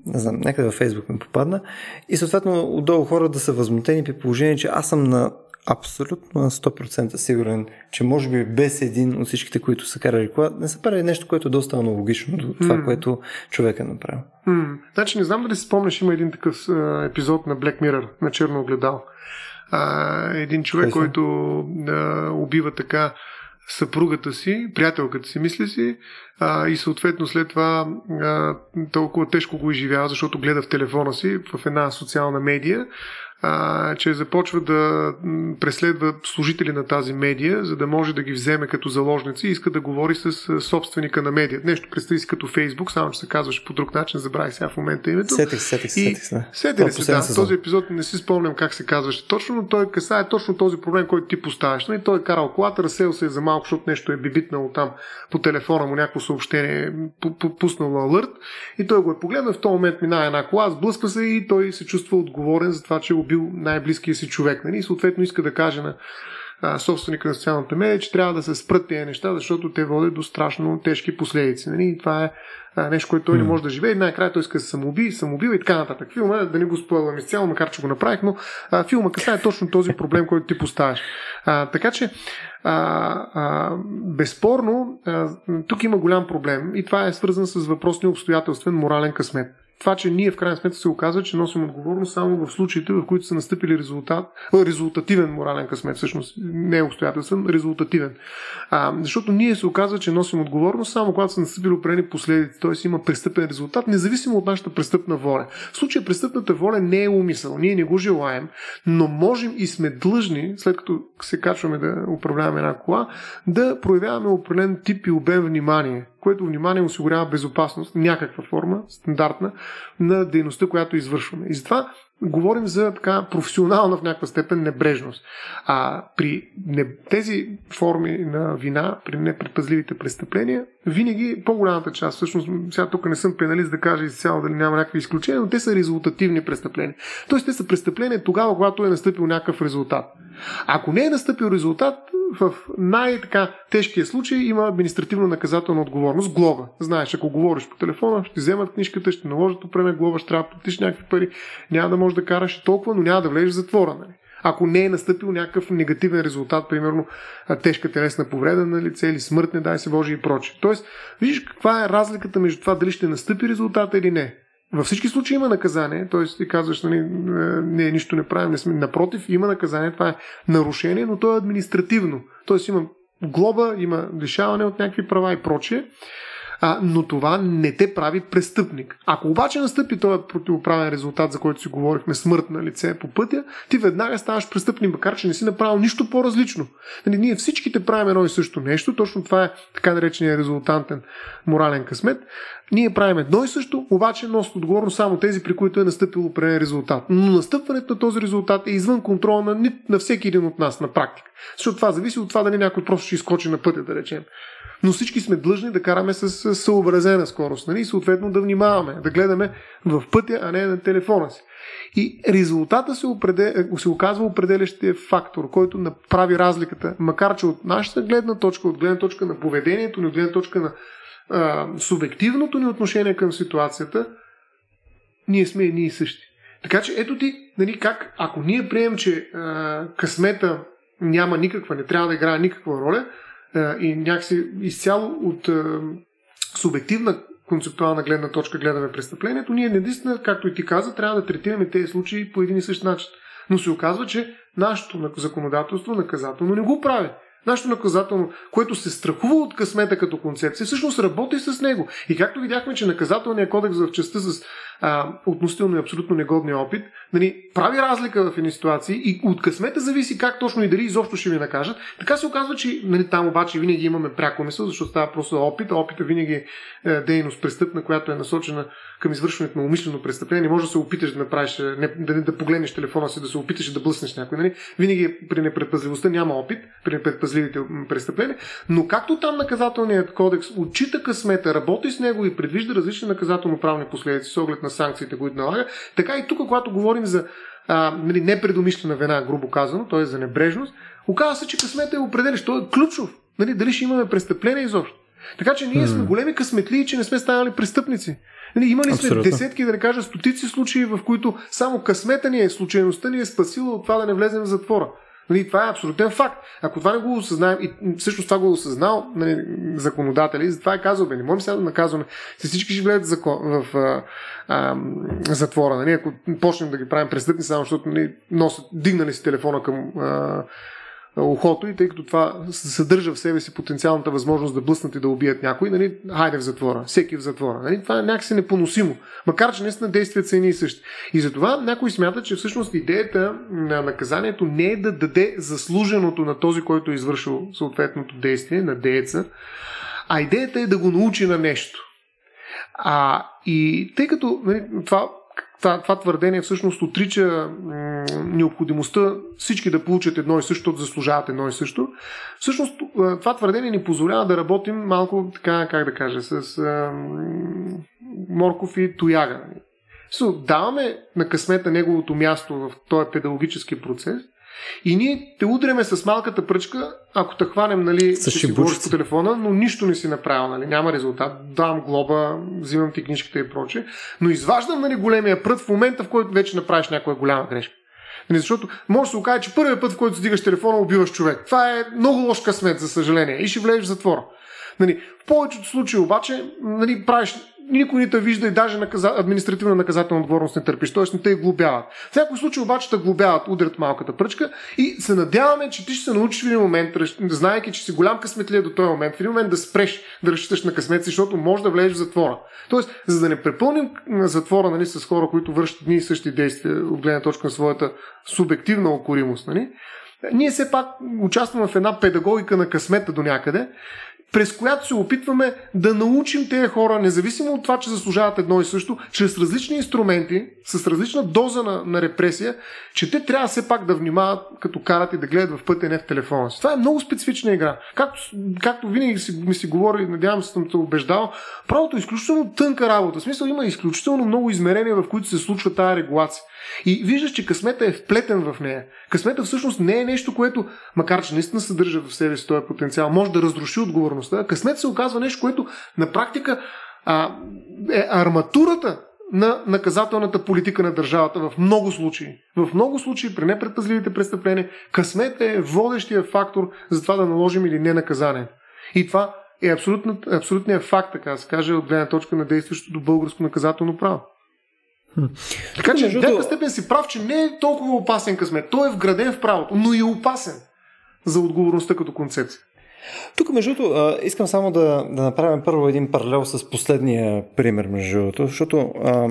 A: не знам, някъде във Фейсбук ми попадна и съответно отдолу хора да са възмутени при положение, че аз съм на абсолютно на 100% сигурен, че може би без един от всичките, които са карали кола, не са правили нещо, което е доста аналогично до това,
B: М.
A: което човек е направил.
B: М, Значи не знам дали си спомняш, има един такъв а, епизод на Black Mirror, на черно огледал. А, един човек,
A: Кой
B: който а, убива така съпругата си, приятелката си, мисля си, а, и съответно след това а, толкова тежко го изживява, защото гледа в телефона си в една социална медия, а, че започва да преследва служители на тази медия, за да може да ги вземе като заложници и иска да говори с собственика на медията. Нещо представи си като Фейсбук, само че се казваше по друг начин, забравих сега в момента името.
A: Сетих се, сетих се,
B: И
A: сетих се.
B: да.
A: сезон.
B: Този епизод не си спомням как се казваше точно, но той касае точно този проблем, който ти поставяш. Нали? Той е карал колата, разсел се е за малко, защото нещо е бибитнало там по телефона му, някакво съобщение, пу- пу- пуснало алърт. И той го е погледнал, в този момент минава една кола, сблъсква се и той се чувства отговорен за това, че е убил най-близкия си човек. Нали? И съответно иска да каже на а, собственика на социалната медия, че трябва да се спрат тези неща, защото те водят до страшно тежки последици. Нали? И това е а, нещо, което той не може да живее. И най-края той иска да се самоуби, самоубива и така нататък. Филма, да не го спойлвам изцяло, макар че го направих, но а, филма касае точно този проблем, който ти поставяш. А, така че, а, а, безспорно, а, тук има голям проблем и това е свързан с въпросния обстоятелствен морален късмет това, че ние в крайна сметка се оказва, че носим отговорност само в случаите, в които са настъпили резултат, резултативен морален късмет, всъщност не е обстоятелствен, резултативен. А, защото ние се оказва, че носим отговорност само когато са настъпили определени последици, т.е. има престъпен резултат, независимо от нашата престъпна воля. В случая престъпната воля не е умисъл, ние не го желаем, но можем и сме длъжни, след като се качваме да управляваме една кола, да проявяваме определен тип и обем внимание което внимание осигурява безопасност, някаква форма, стандартна, на дейността, която извършваме. И затова говорим за така професионална в някаква степен небрежност. А при не, тези форми на вина, при непредпазливите престъпления, винаги по-голямата част, всъщност сега тук не съм пеналист да кажа изцяло дали няма някакви изключения, но те са резултативни престъпления. Тоест те са престъпления тогава, когато е настъпил някакъв резултат. Ако не е настъпил резултат, в най-така тежкия случай има административно наказателна отговорност, глоба. Знаеш, ако говориш по телефона, ще вземат книжката, ще наложат определена глоба, ще трябва да платиш някакви пари, няма да можеш да караш толкова, но няма да влезеш в затвора. Нали? Ако не е настъпил някакъв негативен резултат, примерно тежка телесна повреда на лице или смърт, не дай се Боже и прочее. Тоест, виждаш каква е разликата между това дали ще настъпи резултата или не. Във всички случаи има наказание, т.е. ти казваш, нали, не, нищо не правим, не сме. Напротив, има наказание, това е нарушение, но то е административно. Т.е. има глоба, има лишаване от някакви права и прочие а, но това не те прави престъпник. Ако обаче настъпи този противоправен резултат, за който си говорихме, смърт на лице по пътя, ти веднага ставаш престъпник, макар че не си направил нищо по-различно. Нали, ние всичките правим едно и също нещо, точно това е така наречения резултантен морален късмет. Ние правим едно и също, обаче носят отговорно само тези, при които е настъпил определен резултат. Но настъпването на този резултат е извън контрола на, на всеки един от нас на практика. Защото това зависи от това дали някой просто ще изкочи на пътя, да речем но всички сме длъжни да караме с съобразена скорост. Нали? Съответно да внимаваме, да гледаме в пътя, а не на телефона си. И резултата се, определ... се оказва определящия фактор, който направи разликата, макар че от нашата гледна точка, от гледна точка на поведението ни, от гледна точка на а, субективното ни отношение към ситуацията, ние сме едни и същи. Така че ето ти, нали, как, ако ние приемем, че а, късмета няма никаква, не трябва да играе никаква роля, и някакси изцяло от субективна концептуална гледна точка гледаме престъплението, ние наистина, както и ти каза, трябва да третираме тези случаи по един и същ начин. Но се оказва, че нашето законодателство наказателно не го прави. Нашето наказателно, което се страхува от късмета като концепция, всъщност работи с него. И както видяхме, че наказателният кодекс в частта с а, относително и абсолютно негодния опит, нали, прави разлика в едни ситуации и от късмета зависи как точно и дали изобщо ще ви накажат. Така се оказва, че нали, там обаче винаги имаме пряко мисъл, защото става просто опит, а опита винаги е, е дейност престъпна, която е насочена към извършването на умишлено престъпление. Не можеш да се опиташ да направиш, е, да, да погледнеш телефона си, да се опиташ да блъснеш някой. Нали? Винаги при непредпазливостта няма опит, при непредпазливите престъпления, но както там наказателният кодекс отчита късмета, работи с него и предвижда различни наказателно-правни последици с оглед на санкциите, които налага, така и тук, когато говорим за а, нали, непредумишлена вина, грубо казано, т.е. за небрежност, оказва се, че късмета е определящ. Той е ключов. Нали, дали ще имаме престъпление изобщо. Така че ние сме големи късметли, че не сме станали престъпници. Нали, имали сме Абсолютно. десетки, да не кажа стотици случаи, в които само късмета ни е, случайността ни е спасила от това да не влезем в затвора. Нали, това е абсолютен факт. Ако това не го осъзнаем, и всъщност това го е осъзнал нали, законодатели, затова е казал, бе, не можем сега да наказваме. Се всички ще влезат закон, в а, а, затвора. Нали, ако почнем да ги правим престъпни, само защото нали, носят, дигнали си телефона към а, ухото и тъй като това съдържа в себе си потенциалната възможност да блъснат и да убият някой, нали, хайде в затвора, всеки в затвора. Нали, това е някакси непоносимо, макар че наистина действията са едни и същи. И затова някой смята, че всъщност идеята на наказанието не е да даде заслуженото на този, който е извършил съответното действие, на дееца, а идеята е да го научи на нещо. А, и тъй като нали, това това, това твърдение всъщност отрича м- необходимостта всички да получат едно и също, да заслужават едно и също. Всъщност това твърдение ни позволява да работим малко така, как да кажа, с а, морков и тояга. Даваме на късмета неговото място в този педагогически процес И ние те удряме с малката пръчка, ако те хванем, нали, ще си говориш по телефона, но нищо не си направил, нали, няма резултат. Давам глоба, взимам ти книжката и прочее. Но изваждам, нали, големия прът в момента, в който вече направиш някоя голяма грешка. Нали, защото може да се окаже, че първият път, в който стигаш телефона, убиваш човек. Това е много лош късмет, за съжаление. И ще влезеш в затвора. Нали, в повечето случаи обаче нали, правиш, никой не те вижда и даже наказа, административна наказателна отговорност не търпиш, т.е. не те и глобяват. В някои случаи обаче те глобяват, удрят малката пръчка и се надяваме, че ти ще се научиш в един момент, знаеки, че си голям късметлия до този момент, в един момент да спреш да разчиташ на късмет си, защото може да влезеш в затвора. Тоест, за да не препълним затвора нали, с хора, които вършат едни и същи действия от гледна точка на своята субективна окоримост, нали, ние все пак участваме в една педагогика на късмета до някъде, през която се опитваме да научим тези хора, независимо от това, че заслужават едно и също, чрез различни инструменти, с различна доза на, на репресия, че те трябва все пак да внимават, като карат и да гледат в пътя, не в телефона си. Това е много специфична игра. Както, както винаги си, ми си говори, надявам се, съм те убеждал, правото е изключително тънка работа. В смисъл има изключително много измерения, в които се случва тази регулация. И виждаш, че късмета е вплетен в нея. Късмета всъщност не е нещо, което, макар че наистина съдържа в себе си този потенциал, може да разруши отговорността. Късмет се оказва нещо, което на практика а, е арматурата на наказателната политика на държавата в много случаи. В много случаи при непредпазливите престъпления късмет е водещия фактор за това да наложим или не наказание. И това е абсолютно, абсолютният факт, така да се каже, от гледна точка на действащото българско наказателно право. Така че в някаква степен си прав, че не е толкова опасен късмет. Той е вграден в правото, но и е опасен за отговорността като концепция.
A: Тук, между другото, искам само да, да направим първо един паралел с последния пример, между другото, защото а,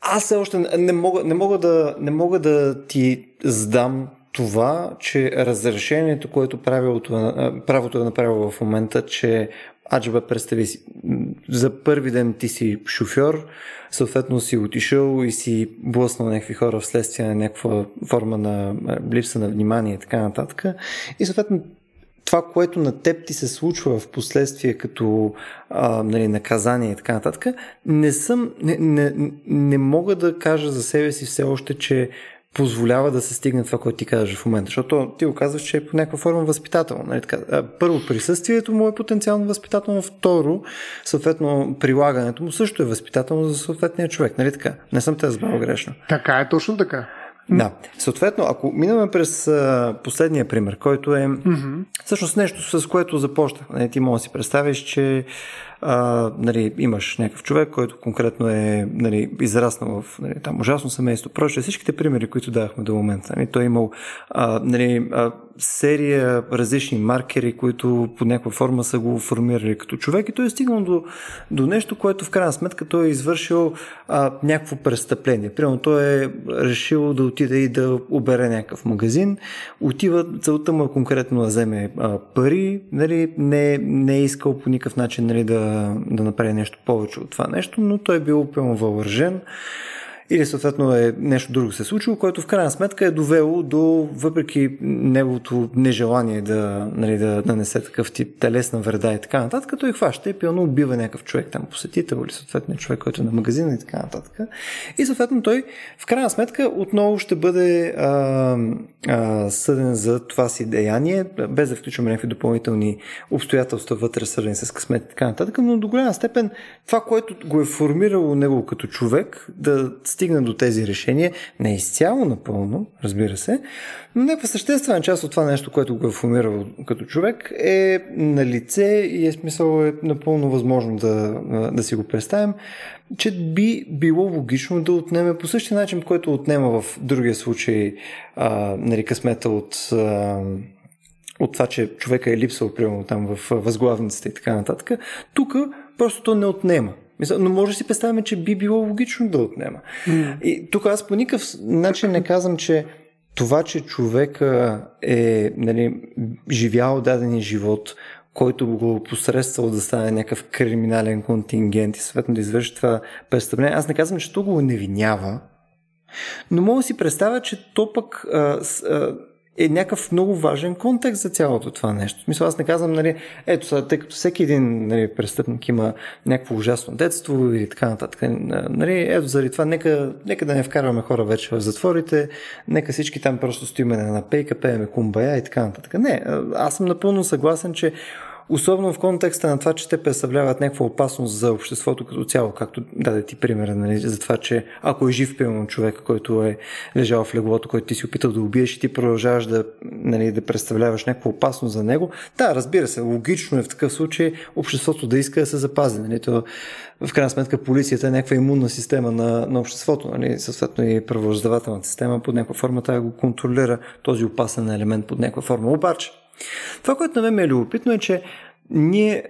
A: аз все още не мога, не, мога да, не мога да ти сдам това, че разрешението, което правилото, правото е направило в момента, че Аджаба, представи си, за първи ден ти си шофьор, съответно си отишъл и си блъснал някакви хора вследствие на някаква форма на липса на внимание и така нататък. И съответно това, което на теб ти се случва в последствие като а, нали, наказание и така нататък, не съм, не, не, не мога да кажа за себе си все още, че позволява да се стигне това, което ти казваш в момента. Защото ти го казваш, че е по някаква форма възпитателно. Нали? Така, първо, присъствието му е потенциално възпитателно. Второ, съответно, прилагането му също е възпитателно за съответния човек. Нали така? Не съм те разбрал грешно.
B: Така е, точно така.
A: Да. Съответно, ако минаме през а, последния пример, който е
B: Мгм.
A: всъщност нещо, с което започнах. Нали, ти може да си представиш, че а, нали, имаш някакъв човек, който конкретно е нали, израснал в нали, там ужасно семейство. Прочее, всичките примери, които давахме до момента. Нали, той е имал а, нали, а, серия различни маркери, които по някаква форма са го формирали като човек и той е стигнал до, до нещо, което в крайна сметка той е извършил а, някакво престъпление. Примерно той е решил да отиде и да обере някакъв магазин, отива, целта му е конкретно да вземе а, пари, нали, не, не е искал по никакъв начин нали, да, да направи нещо повече от това нещо, но той е бил пълно въоръжен или съответно е нещо друго се е случило, което в крайна сметка е довело до, въпреки неговото нежелание да, нали, да нанесе такъв тип телесна вреда и така нататък, той хваща и пилно убива някакъв човек там, посетител или съответно човек, който е на магазина и така нататък. И съответно той в крайна сметка отново ще бъде а, а, съден за това си деяние, без да включваме някакви допълнителни обстоятелства вътре, свързани с късмет и така нататък, но до голяма степен това, което го е формирало него като човек, да стигне до тези решения, не изцяло напълно, разбира се, но някаква съществена част от това нещо, което го е формирало като човек, е на лице и е смисъл е напълно възможно да, да си го представим, че би било логично да отнеме по същия начин, по който отнема в другия случай а, нали, късмета от а, от това, че човека е липсал, примерно там в възглавницата и така нататък, тук просто то не отнема. Мисля, Но може да си представим, че би било логично да отнема. И тук аз по никакъв начин не казвам, че това, че човека е нали, живял дадения живот, който го посредствал да стане някакъв криминален контингент и съответно да извърши това престъпление. Аз не казвам, че то го невинява, но мога да си представя, че то пък а, с, а, е някакъв много важен контекст за цялото това нещо. Смисъл, аз не казвам, нали, ето сега, тъй като всеки един нали, престъпник има някакво ужасно детство или така нататък. Нали, ето заради това, нека, нека да не вкарваме хора вече в затворите, нека всички там просто стоиме на пейка, пееме кумбая и така нататък. Не, аз съм напълно съгласен, че Особено в контекста на това, че те представляват някаква опасност за обществото като цяло, както даде ти пример, нали, за това, че ако е жив, примерно, човек, който е лежал в леглото, който ти си опитал да убиеш и ти продължаваш да, нали, да представляваш някаква опасност за него, да, разбира се, логично е в такъв случай обществото да иска да се запази. Нали, то, в крайна сметка полицията е някаква имунна система на, на обществото, нали, съответно и правораздавателната система под някаква форма трябва го контролира този опасен елемент под някаква форма. Обаче, това, което на мен ми е любопитно е, че ние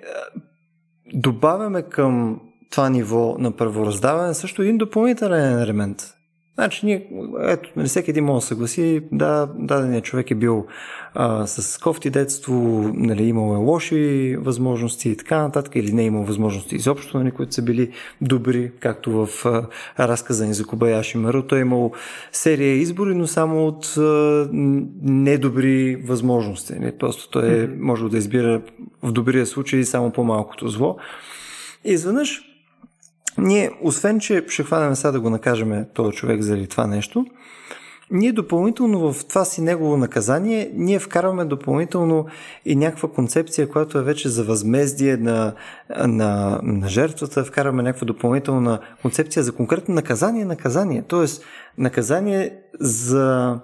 A: добавяме към това ниво на правораздаване също един допълнителен елемент. Значи, ние, ето, нали, всеки един може да съгласи, да, даденият човек е бил а, с кофти детство, нали, имал е лоши възможности и така нататък, или не е имал възможности изобщо, нали, които са били добри, както в а, разказа ни за Кобаяши Мару. Той е имал серия избори, но само от а, недобри възможности. Нали. Просто той е, може да избира в добрия случай само по-малкото зло. И изведнъж ние, освен, че ще хванем сега да го накажем този човек заради това нещо, ние допълнително в това си негово наказание, ние вкарваме допълнително и някаква концепция, която е вече за възмездие на, на, на жертвата, вкарваме някаква допълнителна концепция за конкретно наказание, наказание. Тоест, наказание за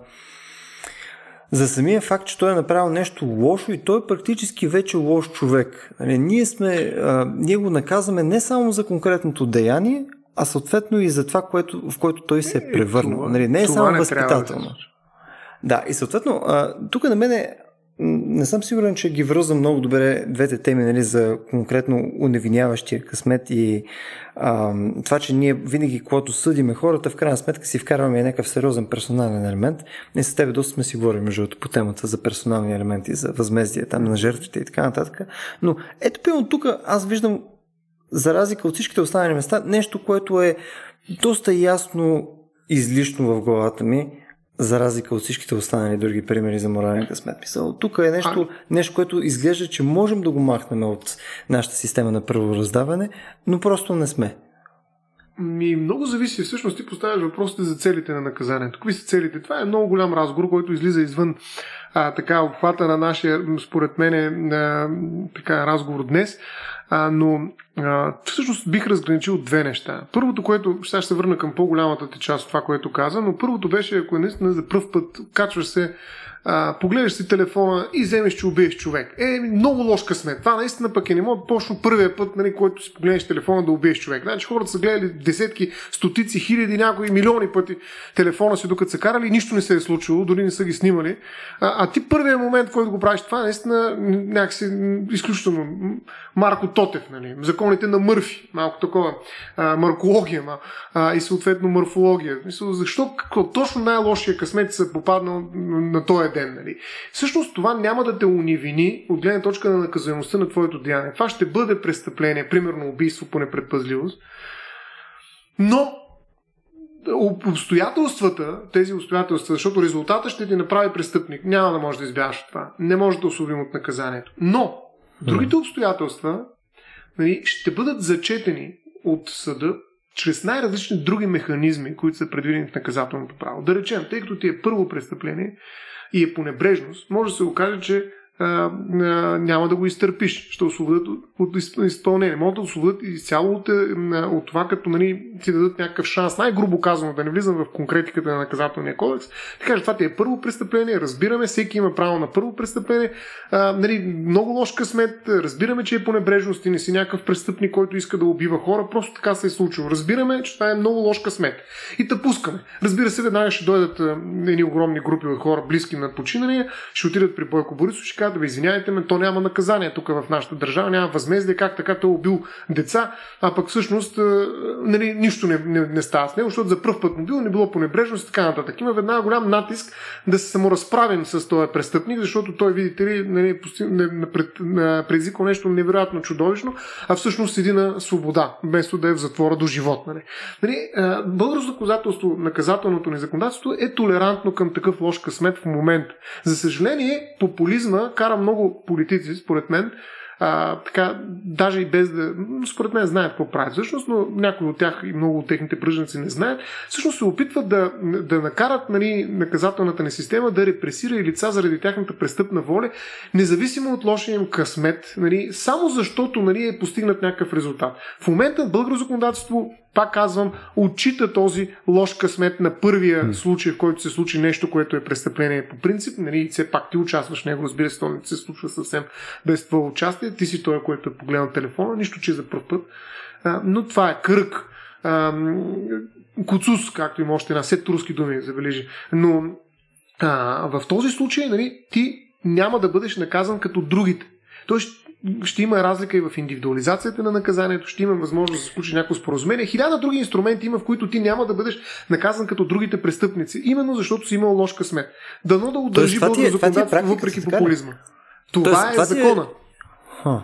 A: за самия факт, че той е направил нещо лошо и той е практически вече лош човек. Нали, ние, сме, а, ние го наказваме не само за конкретното деяние, а съответно и за това, което, в което той се е превърнал. Това, нали, не е само не възпитателно. Да, и съответно, тук на мен е не съм сигурен, че ги връзвам много добре двете теми нали, за конкретно уневиняващия късмет и а, това, че ние винаги, когато съдиме хората, в крайна сметка си вкарваме някакъв сериозен персонален елемент. Ние с тебе доста сме си говорили, между по темата за персонални елементи, за възмездие там на жертвите и така нататък. Но ето, пълно тук аз виждам, за разлика от всичките останали места, нещо, което е доста ясно излишно в главата ми за разлика от всичките останали други примери за морален късмет. Мисъл, тук е нещо, нещо, което изглежда, че можем да го махнем от нашата система на правораздаване, но просто не сме.
B: Ми, много зависи. Всъщност ти поставяш въпросите за целите на наказанието. Какви са целите? Това е много голям разговор, който излиза извън а, така, обхвата на нашия, според мен, а, така, разговор днес. А, но а, всъщност бих разграничил две неща. Първото, което сега ще се върна към по-голямата ти част от това, което каза, но първото беше, ако е наистина за първ път качваш се а, погледаш си телефона и вземеш, че убиеш човек. Е, много лош късмет. Това наистина пък е не мога точно първия път, нали, който си погледнеш телефона да убиеш човек. Значи хората са гледали десетки, стотици, хиляди, някои милиони пъти телефона си, докато са карали нищо не се е случило, дори не са ги снимали. А, а ти първият момент, който го правиш това, наистина някакси изключително Марко Тотев, нали, законите на Мърфи, малко такова, а, маркология ма, а, и съответно морфология. Защо какво, точно най-лошия късмет се попаднал на този ден. Нали? Всъщност това няма да те унивини от гледна точка на наказуемостта на твоето деяние. Това ще бъде престъпление, примерно убийство по непредпазливост. Но обстоятелствата, тези обстоятелства, защото резултата ще ти направи престъпник, няма да може да избягаш от това. Не може да освободим от наказанието. Но другите обстоятелства нали, ще бъдат зачетени от съда чрез най-различни други механизми, които са предвидени в наказателното право. Да речем, тъй като ти е първо престъпление, и е по небрежност, може да се окаже, че няма да го изтърпиш. Ще освободят от, от изпълнение. Могат да освободят изцяло от, от това, като нали, ти дадат някакъв шанс, най-грубо казано, да не влизам в конкретиката на наказателния кодекс. Така че това ти е първо престъпление, разбираме, всеки има право на първо престъпление. А, нали, много лош късмет, разбираме, че е по небрежност и не си някакъв престъпник, който иска да убива хора, просто така се е случило. Разбираме, че това е много лош късмет. И те пускаме. Разбира се, веднага ще дойдат едни огромни групи от хора, близки на починания, ще отидат при Бойко Борисов, ще казват, бе, извиняйте ме, то няма наказание тук в нашата държава, няма възмездие, как така той е убил деца, а пък всъщност нали, нищо не, не, не става с него, защото за първ път му бил, не било по небрежност и така нататък. Има веднага голям натиск да се саморазправим с този престъпник, защото той, видите ли, нали, предизвикал нещо невероятно чудовищно, а всъщност седи на свобода, вместо да е в затвора до живот. Нали. Нали, българското законодателство, наказателното ни законодателство е толерантно към такъв лош късмет в момента. За съжаление, популизма кара много политици, според мен, а, така, даже и без да, според мен знаят какво правят всъщност, но някои от тях и много от техните пръжници не знаят, всъщност се опитват да, да накарат нали, наказателната ни система да репресира и лица заради тяхната престъпна воля, независимо от лошия им късмет, нали, само защото нали, е постигнат някакъв резултат. В момента българско законодателство пак казвам, отчита този лош късмет на първия mm. случай, в който се случи нещо, което е престъпление по принцип. Нали, все пак ти участваш в него, разбира се, то не се случва съвсем без твое участие. Ти си той, който е погледнал телефона, нищо, че е за първ път. А, но това е кръг. А, куцус, както има още една сет руски думи, забележи. Но а, в този случай нали, ти няма да бъдеш наказан като другите. Тоест, ще има разлика и в индивидуализацията на наказанието, ще има възможност да се случи някакво споразумение. Хиляда други инструменти има, в които ти няма да бъдеш наказан като другите престъпници, именно защото си имал лош късмет. Дано да удържи е- е законодателство въпреки популизма. Това Тоест, е това закона. Е... Ха.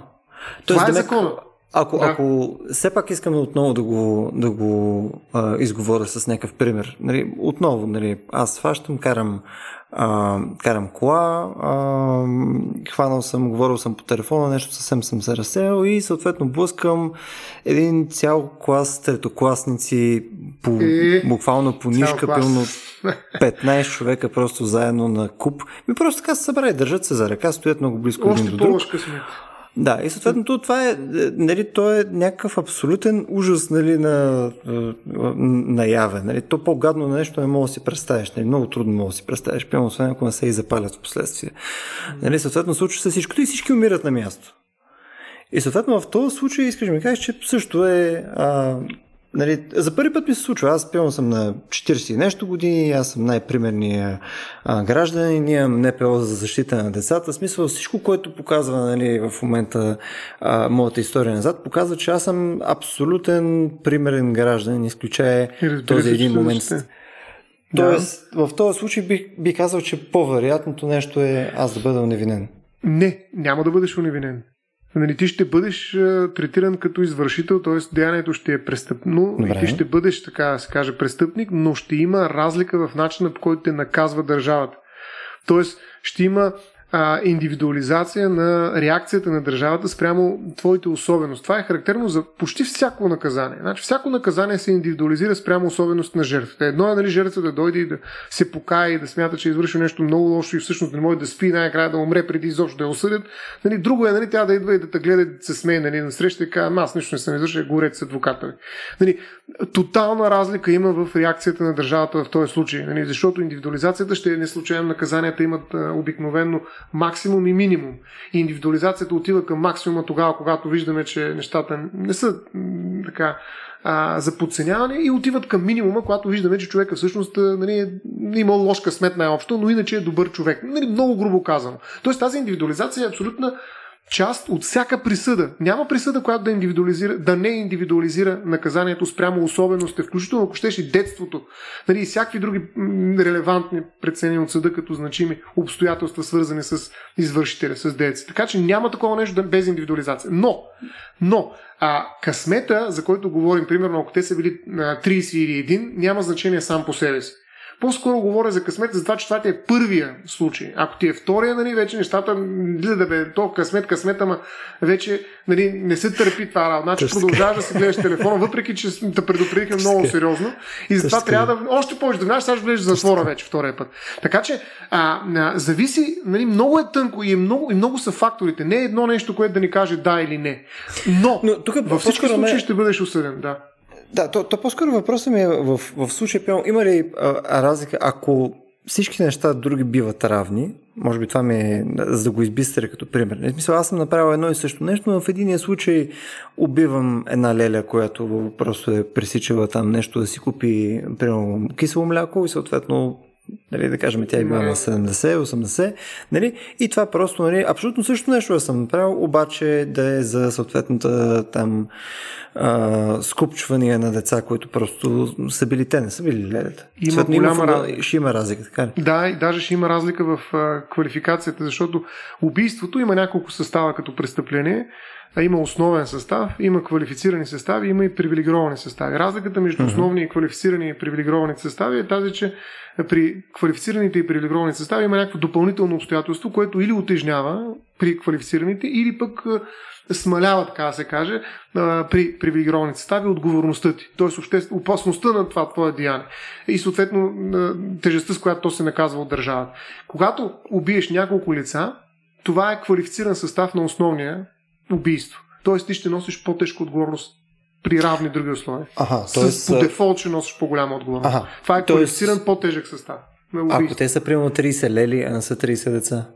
B: Това Тоест, е закона.
A: Ако, да. ако все пак искаме отново да го, да го а, изговоря с някакъв пример, нали, отново, нали, аз фащам, карам а, карам кола, а, хванал съм, говорил съм по телефона, нещо съвсем съм се разсеял и съответно блъскам един цял клас третокласници по, и... буквално по нишка, пълно 15 човека просто заедно на куп. Ми просто така се събрали, държат се за ръка, стоят много близко
B: Още
A: един до друг. Да, и съответно това е, нали, то е някакъв абсолютен ужас нали, на, на яве. Нали. То по-гадно на нещо не мога да си представиш. Нали. Много трудно мога да си представиш. Пълно, освен ако не се и запалят в последствие. Нали, съответно случва се всичкото и всички умират на място. И съответно в този случай искаш да ми кажеш, че също е а, Нали, за първи път ми се случва. Аз пълно съм на 40 и нещо години, аз съм най-примерният гражданин, имам НПО за защита на децата. В смисъл всичко, което показва нали, в момента а, моята история назад, показва, че аз съм абсолютен примерен гражданин, изключая този един момент. Тоест, да. в този случай бих, бих казал, че по-вероятното нещо е аз да бъда невинен.
B: Не, няма да бъдеш уневинен нали, ти ще бъдеш а, третиран като извършител, т.е. деянието ще е престъпно Добре. и ти ще бъдеш, така да се каже, престъпник, но ще има разлика в начина по който те наказва държавата. Тоест, ще има а, индивидуализация на реакцията на държавата спрямо твоите особености. Това е характерно за почти всяко наказание. Значи, всяко наказание се индивидуализира спрямо особеност на жертвата. Едно е нали, жертвата да дойде и да се покае и да смята, че е извършил нещо много лошо и всъщност не може да спи най-накрая да умре преди изобщо да я осъдят. Нали, друго е нали, тя да идва и да те гледа и да се смее нали, на среща и казва, аз нищо не съм извършил, горец с адвоката. Нали, тотална разлика има в реакцията на държавата в този случай, нали, защото индивидуализацията ще е не случайно. Наказанията имат а, обикновено максимум и минимум. Индивидуализацията отива към максимума тогава, когато виждаме, че нещата не са така а, за подценяване и отиват към минимума, когато виждаме, че човека всъщност нали, е имал лош късмет най-общо, но иначе е добър човек. Нали, много грубо казано. Тоест тази индивидуализация е абсолютна част от всяка присъда. Няма присъда, която да, индивидуализира, да не индивидуализира наказанието спрямо особености, включително ако щеш и детството, нали, и всякакви други релевантни прецени от съда като значими обстоятелства, свързани с извършителя, с деца. Така че няма такова нещо без индивидуализация. Но, но а, късмета, за който говорим, примерно, ако те са били 30 или 1, няма значение сам по себе си. По-скоро говоря за късмет, за това, че това ти е първия случай. Ако ти е втория, нали, вече нещата, да бе, то късмет, късмет, ама вече нали, не се търпи това работа. Значи продължаваш да си гледаш телефона, въпреки че те предупредиха много сериозно. И затова трябва да още повече да влезеш, сега ще влезеш в затвора вече втория път. Така че а, а, зависи, нали, много е тънко и, е много, и много са факторите. Не е едно нещо, което да ни каже да или не. Но, Но тук във всички случаи ще бъдеш осъден. Да.
A: Да, то, то по-скоро въпросът ми е в, в случая, има ли а, разлика, ако всички неща други биват равни, може би това ми е, за да го избистря като пример. В смисъл, аз съм направил едно и също нещо, но в единия случай убивам една леля, която просто е пресичала там нещо да си купи, примерно, кисело мляко и съответно Нали, да кажем, тя е била на 70-80, нали, и това просто, нали, абсолютно също нещо да съм направил, обаче да е за съответната там а, скупчвания на деца, които просто са били те, не са били ледета.
B: Има Съответно, голяма
A: разлика. Ще има разлика, така ли?
B: Да, и даже ще има разлика в а, квалификацията, защото убийството има няколко състава като престъпление има основен състав, има квалифицирани състави, има и привилегировани състави. Разликата между основни и квалифицирани и привилегировани състави е тази, че при квалифицираните и привилегировани състави има някакво допълнително обстоятелство, което или отежнява при квалифицираните, или пък смалява, така да се каже, при привилегированите състави отговорността ти. Тоест опасността на това твое деяние. И съответно тежестта, с която то се наказва от държавата. Когато убиеш няколко лица, това е квалифициран състав на основния убийство. Тоест ти ще носиш по-тежка отговорност при равни други условия.
A: Ага,
B: тоест... С, по дефолт ще носиш по-голяма отговорност. Ага, Това е квалифициран тоест... по-тежък състав.
A: Ако те са примерно 30 лели, а не са 30 деца.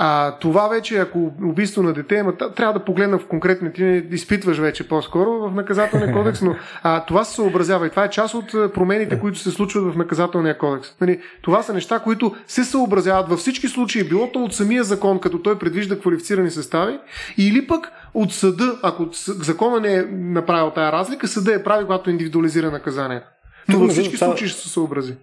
B: А, това вече, ако убийство на дете, ама, трябва да погледна в конкретни, ти не изпитваш вече по-скоро в наказателния кодекс, но а, това се съобразява и това е част от промените, които се случват в наказателния кодекс. Нали, това са неща, които се съобразяват във всички случаи, било то от самия закон, като той предвижда квалифицирани състави, или пък от съда, ако закона не е направил тая разлика, съда е прави, когато индивидуализира наказанието. Но във всички случаи ще се съобрази.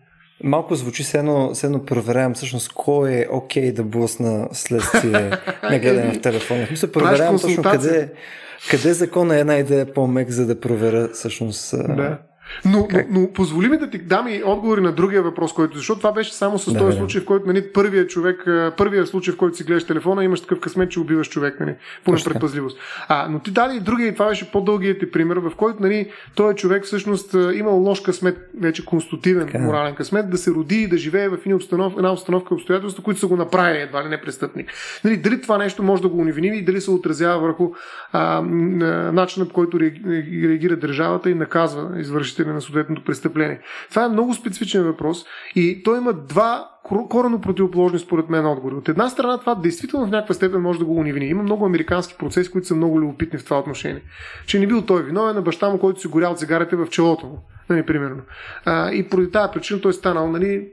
A: Малко звучи се едно, се едно проверявам всъщност кой е окей okay да блъсна следствие на гледане в телефона. Мисля, проверявам точно къде, къде закона е една идея по-мек, за да проверя всъщност
B: да. Но, но, но позволи ми да ти дам и отговори на другия въпрос, който, защото това беше само с да, този случай, в който нали, първият човек, първият случай, в който си гледаш телефона, имаш такъв късмет, че убиваш човек, нали, по предпазливост. А, но ти даде и другия, и това беше по-дългият ти пример, в който нали, този човек всъщност имал лош късмет, вече конститутивен така. морален късмет, да се роди и да живее в една установка, една установка обстоятелства, които са го направили едва ли не престъпник. Нали, дали това нещо може да го унивини и дали се отразява върху а, начина, по който реагира държавата и наказва извършителите извършителя на съответното престъпление. Това е много специфичен въпрос и той има два корено противоположни според мен отговори. От една страна това действително в някаква степен може да го унивини. Има много американски процеси, които са много любопитни в това отношение. Че не бил той виновен на баща му, който си горял цигарите в челото му. Нали, примерно. А, и поради тази причина той е станал нали,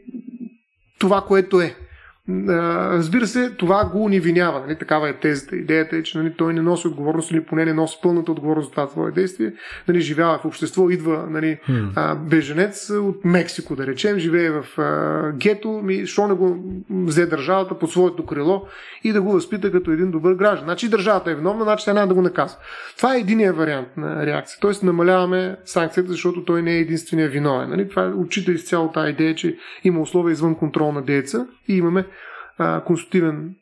B: това, което е. Разбира се, това го унивинява. Нали? Такава е тезата. Идеята е, че нали, той не носи отговорност или поне не носи пълната отговорност за това твое действие. Нали, живява в общество, идва нали, а, беженец от Мексико, да речем, живее в а, гето, ми, що не го взе държавата под своето крило и да го възпита като един добър граждан. Значи държавата е виновна, значи тя няма да го наказва. Това е единия вариант на реакция. Тоест намаляваме санкцията, защото той не е единствения виновен. Нали? Това отчита изцяло тази идея, че има условия извън контрол на дееца и имаме а, конститутивен,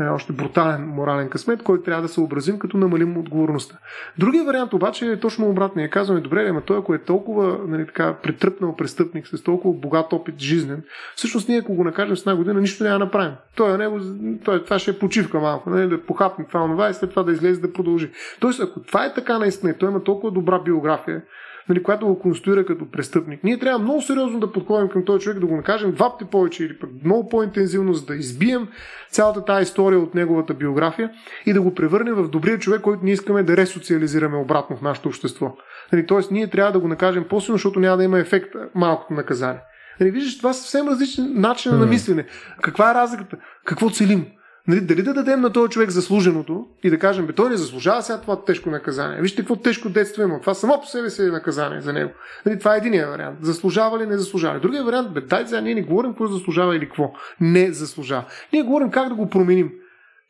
B: е, още брутален морален късмет, който трябва да се образим, като намалим отговорността. Другия вариант обаче е точно обратния. Казваме, добре, ама той, ако е толкова нали, така, претръпнал престъпник с толкова богат опит жизнен, всъщност ние, ако го накажем с една година, нищо няма да направим. Той, е него, той, това ще е почивка малко, нали, да похапне това, това и след това да излезе да продължи. Тоест, ако това е така наистина, той има толкова добра биография, нали, която го конструира като престъпник. Ние трябва много сериозно да подходим към този човек, да го накажем два пъти повече или пък много по-интензивно, за да избием цялата тази история от неговата биография и да го превърнем в добрия човек, който ние искаме да ресоциализираме обратно в нашето общество. Нали, Тоест, ние трябва да го накажем по-силно, защото няма да има ефект малкото наказание. Нали, виждаш, това са съвсем различни начини mm. на мислене. Каква е разликата? Какво целим? Нали, дали да дадем на този човек заслуженото и да кажем, бе, той не заслужава сега това тежко наказание. Вижте какво тежко детство има. Това само по себе си е наказание за него. Нали, това е единия вариант. Заслужава ли, не заслужава. Другия вариант, бе, дай сега ние не говорим какво заслужава или какво не заслужава. Ние говорим как да го променим.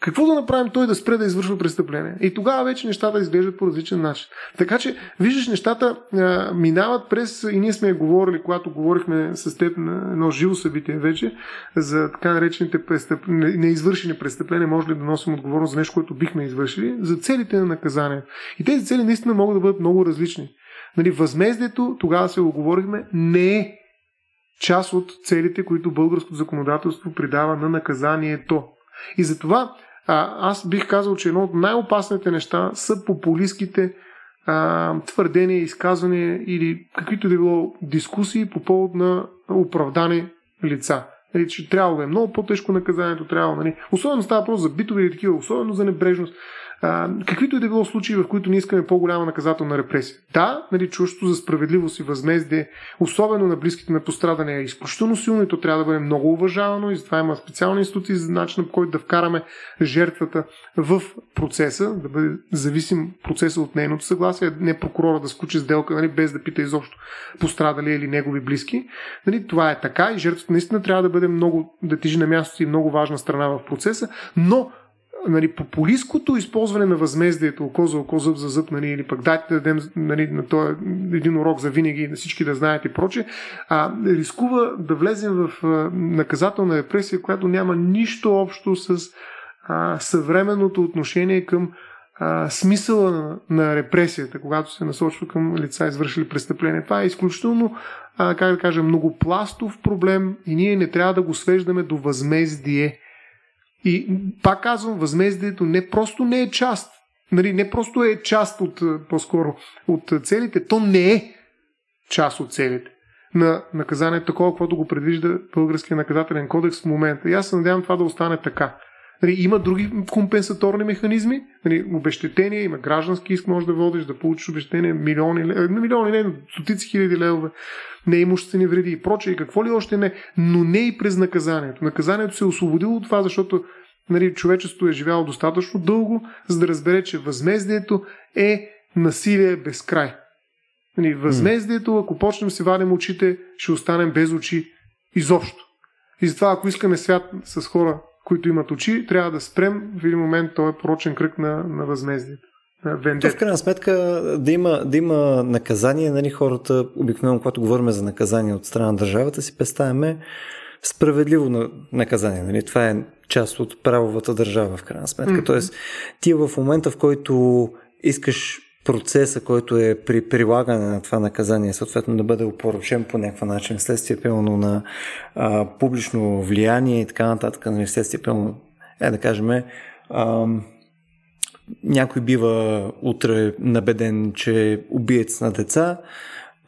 B: Какво да направим той да спре да извършва престъпление? И тогава вече нещата изглеждат по различен начин. Така че, виждаш, нещата а, минават през, и ние сме говорили, когато говорихме с теб на едно живо събитие вече, за така наречените престъп... неизвършени престъпления, може ли да носим отговорност за нещо, което бихме извършили, за целите на наказание. И тези цели наистина могат да бъдат много различни. Нали, възмездието, тогава се оговорихме, не е част от целите, които българското законодателство придава на наказанието. И затова а, аз бих казал, че едно от най-опасните неща са популистските а, твърдения, изказвания или каквито да било дискусии по повод на оправдани лица. Нали, че трябва да е много по-тежко наказанието, трябва, нали, особено става просто за битови или такива, особено за небрежност. Каквито и да било случаи, в които ние искаме по-голяма наказателна репресия. Да, нали, чувството за справедливост и възмездие, особено на близките на пострадане, е изключително силно и то трябва да бъде много уважавано и затова има специални институции за начин, по който да вкараме жертвата в процеса, да бъде зависим процеса от нейното съгласие, не прокурора да сключи сделка, нали, без да пита изобщо пострадали или негови близки. Нали, това е така и жертвата наистина трябва да бъде много, да тежи на място и много важна страна в процеса, но нали, популистското използване на възмездието, око за око, зъб за зъб, нали, или пък дайте да дадем нали, на този един урок за винаги, на всички да знаят и проче, а, рискува да влезем в а, наказателна репресия, която няма нищо общо с а, съвременното отношение към а, смисъла на, на репресията, когато се насочва към лица, извършили престъпление. Това е изключително, а, как да кажа, многопластов проблем и ние не трябва да го свеждаме до възмездие. И пак казвам, възмездието не просто не е част, нали, не просто е част от, по-скоро, от целите, то не е част от целите на наказанието такова, което го предвижда Българския наказателен кодекс в момента. И аз се надявам това да остане така. Нали, има други компенсаторни механизми, нали, обещетение, има граждански иск, може да водиш, да получиш обещетение, милиони, не милиони, не, стотици хиляди левове, неимуществени вреди и прочее, и какво ли още не, но не и през наказанието. Наказанието се е освободило от това, защото нали, човечеството е живяло достатъчно дълго, за да разбере, че възмездието е насилие без край. Нали, възмездието, ако почнем си вадим очите, ще останем без очи изобщо. И затова, ако искаме свят с хора, които имат очи, трябва да спрем в един момент този порочен кръг на, на възмездието.
A: То в крайна сметка да има, да има наказание, нали, хората, обикновено, когато говорим за наказание от страна на държавата, си представяме справедливо наказание. Нали? Това е част от правовата държава, в крайна сметка. Mm-hmm. Тоест, ти в момента, в който искаш процеса, който е при прилагане на това наказание, съответно да бъде опоручен по някакъв начин, следствие пълно на а, публично влияние и така нататък, нали, следствие пълно, е да кажем, а, някой бива утре набеден, че е убиец на деца,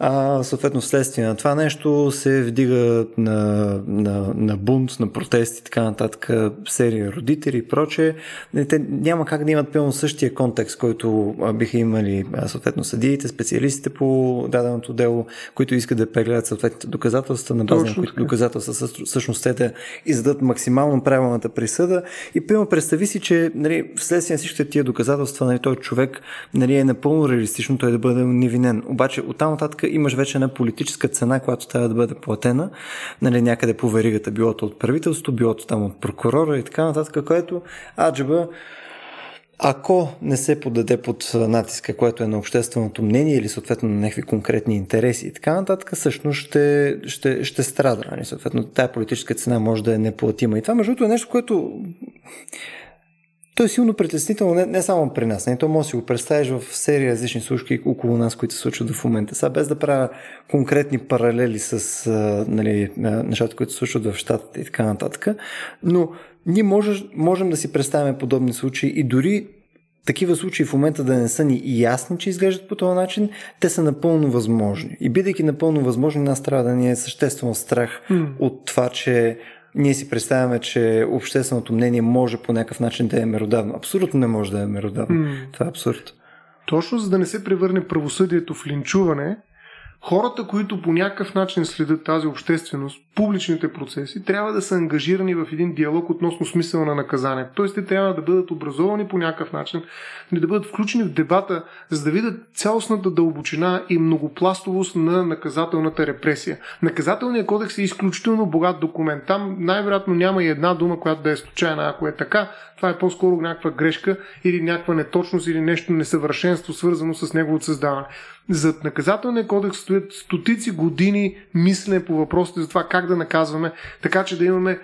A: а съответно вследствие на това нещо се вдига на, на, на бунт, на протести и така нататък серия родители и прочее. Те няма как да имат пълно същия контекст, който биха имали съответно съдиите, специалистите по даденото дело, които искат да прегледат съответните доказателства, на база на които доказателства всъщност те да издадат максимално правилната присъда. И пълно представи си, че нали, вследствие на всичките тия доказателства, нали, този човек нали, е напълно реалистично той да бъде невинен. Обаче оттам нататък имаш вече една политическа цена, която трябва да бъде платена, нали, някъде по веригата, било то от правителството, било то там от прокурора и така нататък, което аджаба ако не се подаде под натиска, което е на общественото мнение или съответно на някакви конкретни интереси и така нататък, всъщност ще, ще, ще страда. Нали? Съответно, тая политическа цена може да е неплатима. И това, между другото, е нещо, което то е силно притеснително не, не само при нас. Не, то може да си го представиш в серия различни случки около нас, които се случват в момента. Сега без да правя конкретни паралели с а, нали, нещата, които се случват в щатите и така нататък, но ние може, можем да си представим подобни случаи и дори такива случаи в момента да не са ни ясни, че изглеждат по този начин, те са напълно възможни. И бидейки напълно възможни, нас трябва да ни е съществено страх mm. от това, че ние си представяме, че общественото мнение може по някакъв начин да е меродавно. Абсолютно не може да е меродавно. Mm. Това е абсурд.
B: Точно за да не се превърне правосъдието в линчуване, хората, които по някакъв начин следят тази общественост, публичните процеси, трябва да са ангажирани в един диалог относно смисъла на наказанието. Тоест, те трябва да бъдат образовани по някакъв начин, да бъдат включени в дебата, за да видят цялостната дълбочина и многопластовост на наказателната репресия. Наказателният кодекс е изключително богат документ. Там най-вероятно няма и една дума, която да е случайна. Ако е така, това е по-скоро някаква грешка или някаква неточност или нещо несъвършенство, свързано с неговото създаване. Зад наказателния кодекс стоят стотици години мислене по въпросите за това как да наказваме, така че да имаме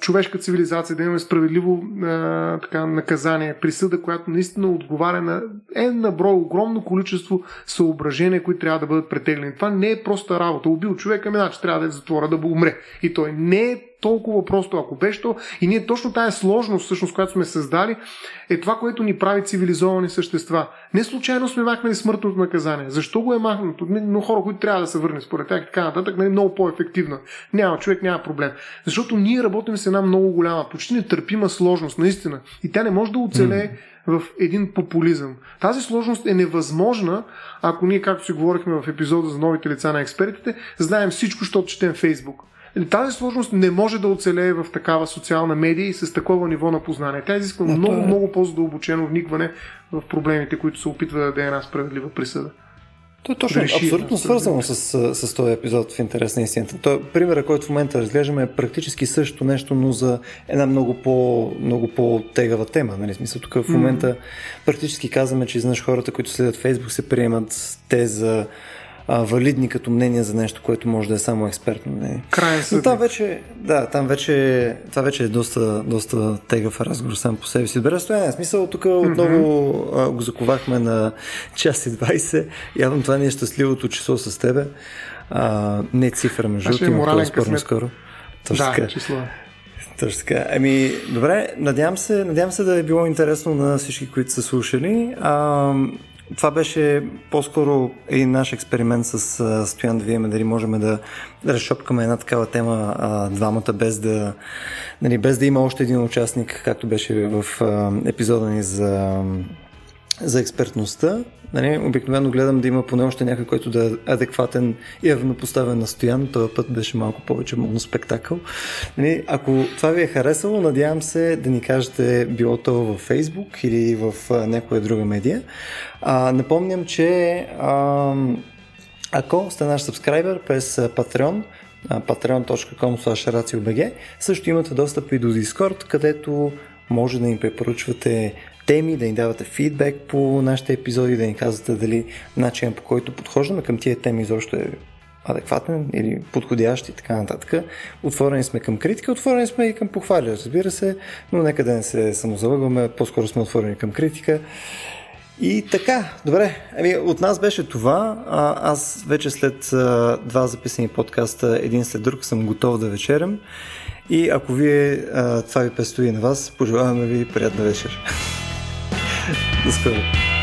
B: човешка цивилизация, да имаме справедливо а, така, наказание, присъда, която наистина отговаря на е на брой, огромно количество съображения, които трябва да бъдат претеглени. Това не е проста работа. Убил човека, ами значи трябва да е в затвора, да умре. И той не е толкова просто, ако беше то. И ние точно тая сложност, всъщност, която сме създали, е това, което ни прави цивилизовани същества. Не случайно сме махнали смъртното наказание. Защо го е махнато? Но хора, които трябва да се върнат според тях и така нататък, нали, много по-ефективно. Няма човек, няма проблем. Защото ние работим с една много голяма, почти нетърпима сложност, наистина. И тя не може да оцелее в един популизъм. Тази сложност е невъзможна, ако ние, както си говорихме в епизода за новите лица на експертите, знаем всичко, защото четем Фейсбук. Тази сложност не може да оцелее в такава социална медия и с такова ниво на познание. Тя изисква много, е... много по-задълбочено вникване в проблемите, които се опитва да даде една справедлива присъда.
A: То е точно, реши, абсолютно да, свързано с, с, с този епизод в интерес на истината. Той, примера, който в момента разглеждаме е практически също нещо, но за една много, по, много по-тегава тема. Нали? Смисъл, тук в момента mm-hmm. практически казваме, че изнъж хората, които следят Фейсбук, се приемат те за а, валидни като мнение за нещо, което може да е само експертно мнение.
B: Крайен
A: Но там вече, да, там вече, това вече е доста, доста тегав разговор сам по себе си. Добре, стояне, смисъл, тук отново mm-hmm. а, го заковахме на час и 20. Явно това не е щастливото число с тебе. А, не цифра, между другото, има по-спорно скоро.
B: Точно да, така. число.
A: Точно така. Ами, добре, надявам се, надявам се да е било интересно на всички, които са слушали. А, това беше по-скоро един наш експеримент с а, Стоян да видим дали можем да разшопкаме една такава тема а, двамата без да, нали, без да има още един участник, както беше в а, епизода ни за, за експертността. Нали, обикновено гледам да има поне още някой, който да е адекватен и равнопоставен на стоян. Този път беше малко повече моноспектакъл. Нали, ако това ви е харесало, надявам се да ни кажете било то във Facebook или в някоя друга медия. А, напомням, че а, ако сте наш сабскрайбер през Patreon, patreon.com slash също имате достъп и до Discord, където може да ни препоръчвате теми, да ни давате фидбек по нашите епизоди, да ни казвате дали начинът по който подхождаме към тия теми изобщо е адекватен или подходящ и така нататък. Отворени сме към критика, отворени сме и към похвали, разбира се, но нека да не се самозалъгваме, по-скоро сме отворени към критика. И така, добре, ами от нас беше това. А, аз вече след а, два записани подкаста, един след друг, съм готов да вечерям. И ако вие а, това ви предстои на вас, пожелаваме ви приятна вечер. До скоро.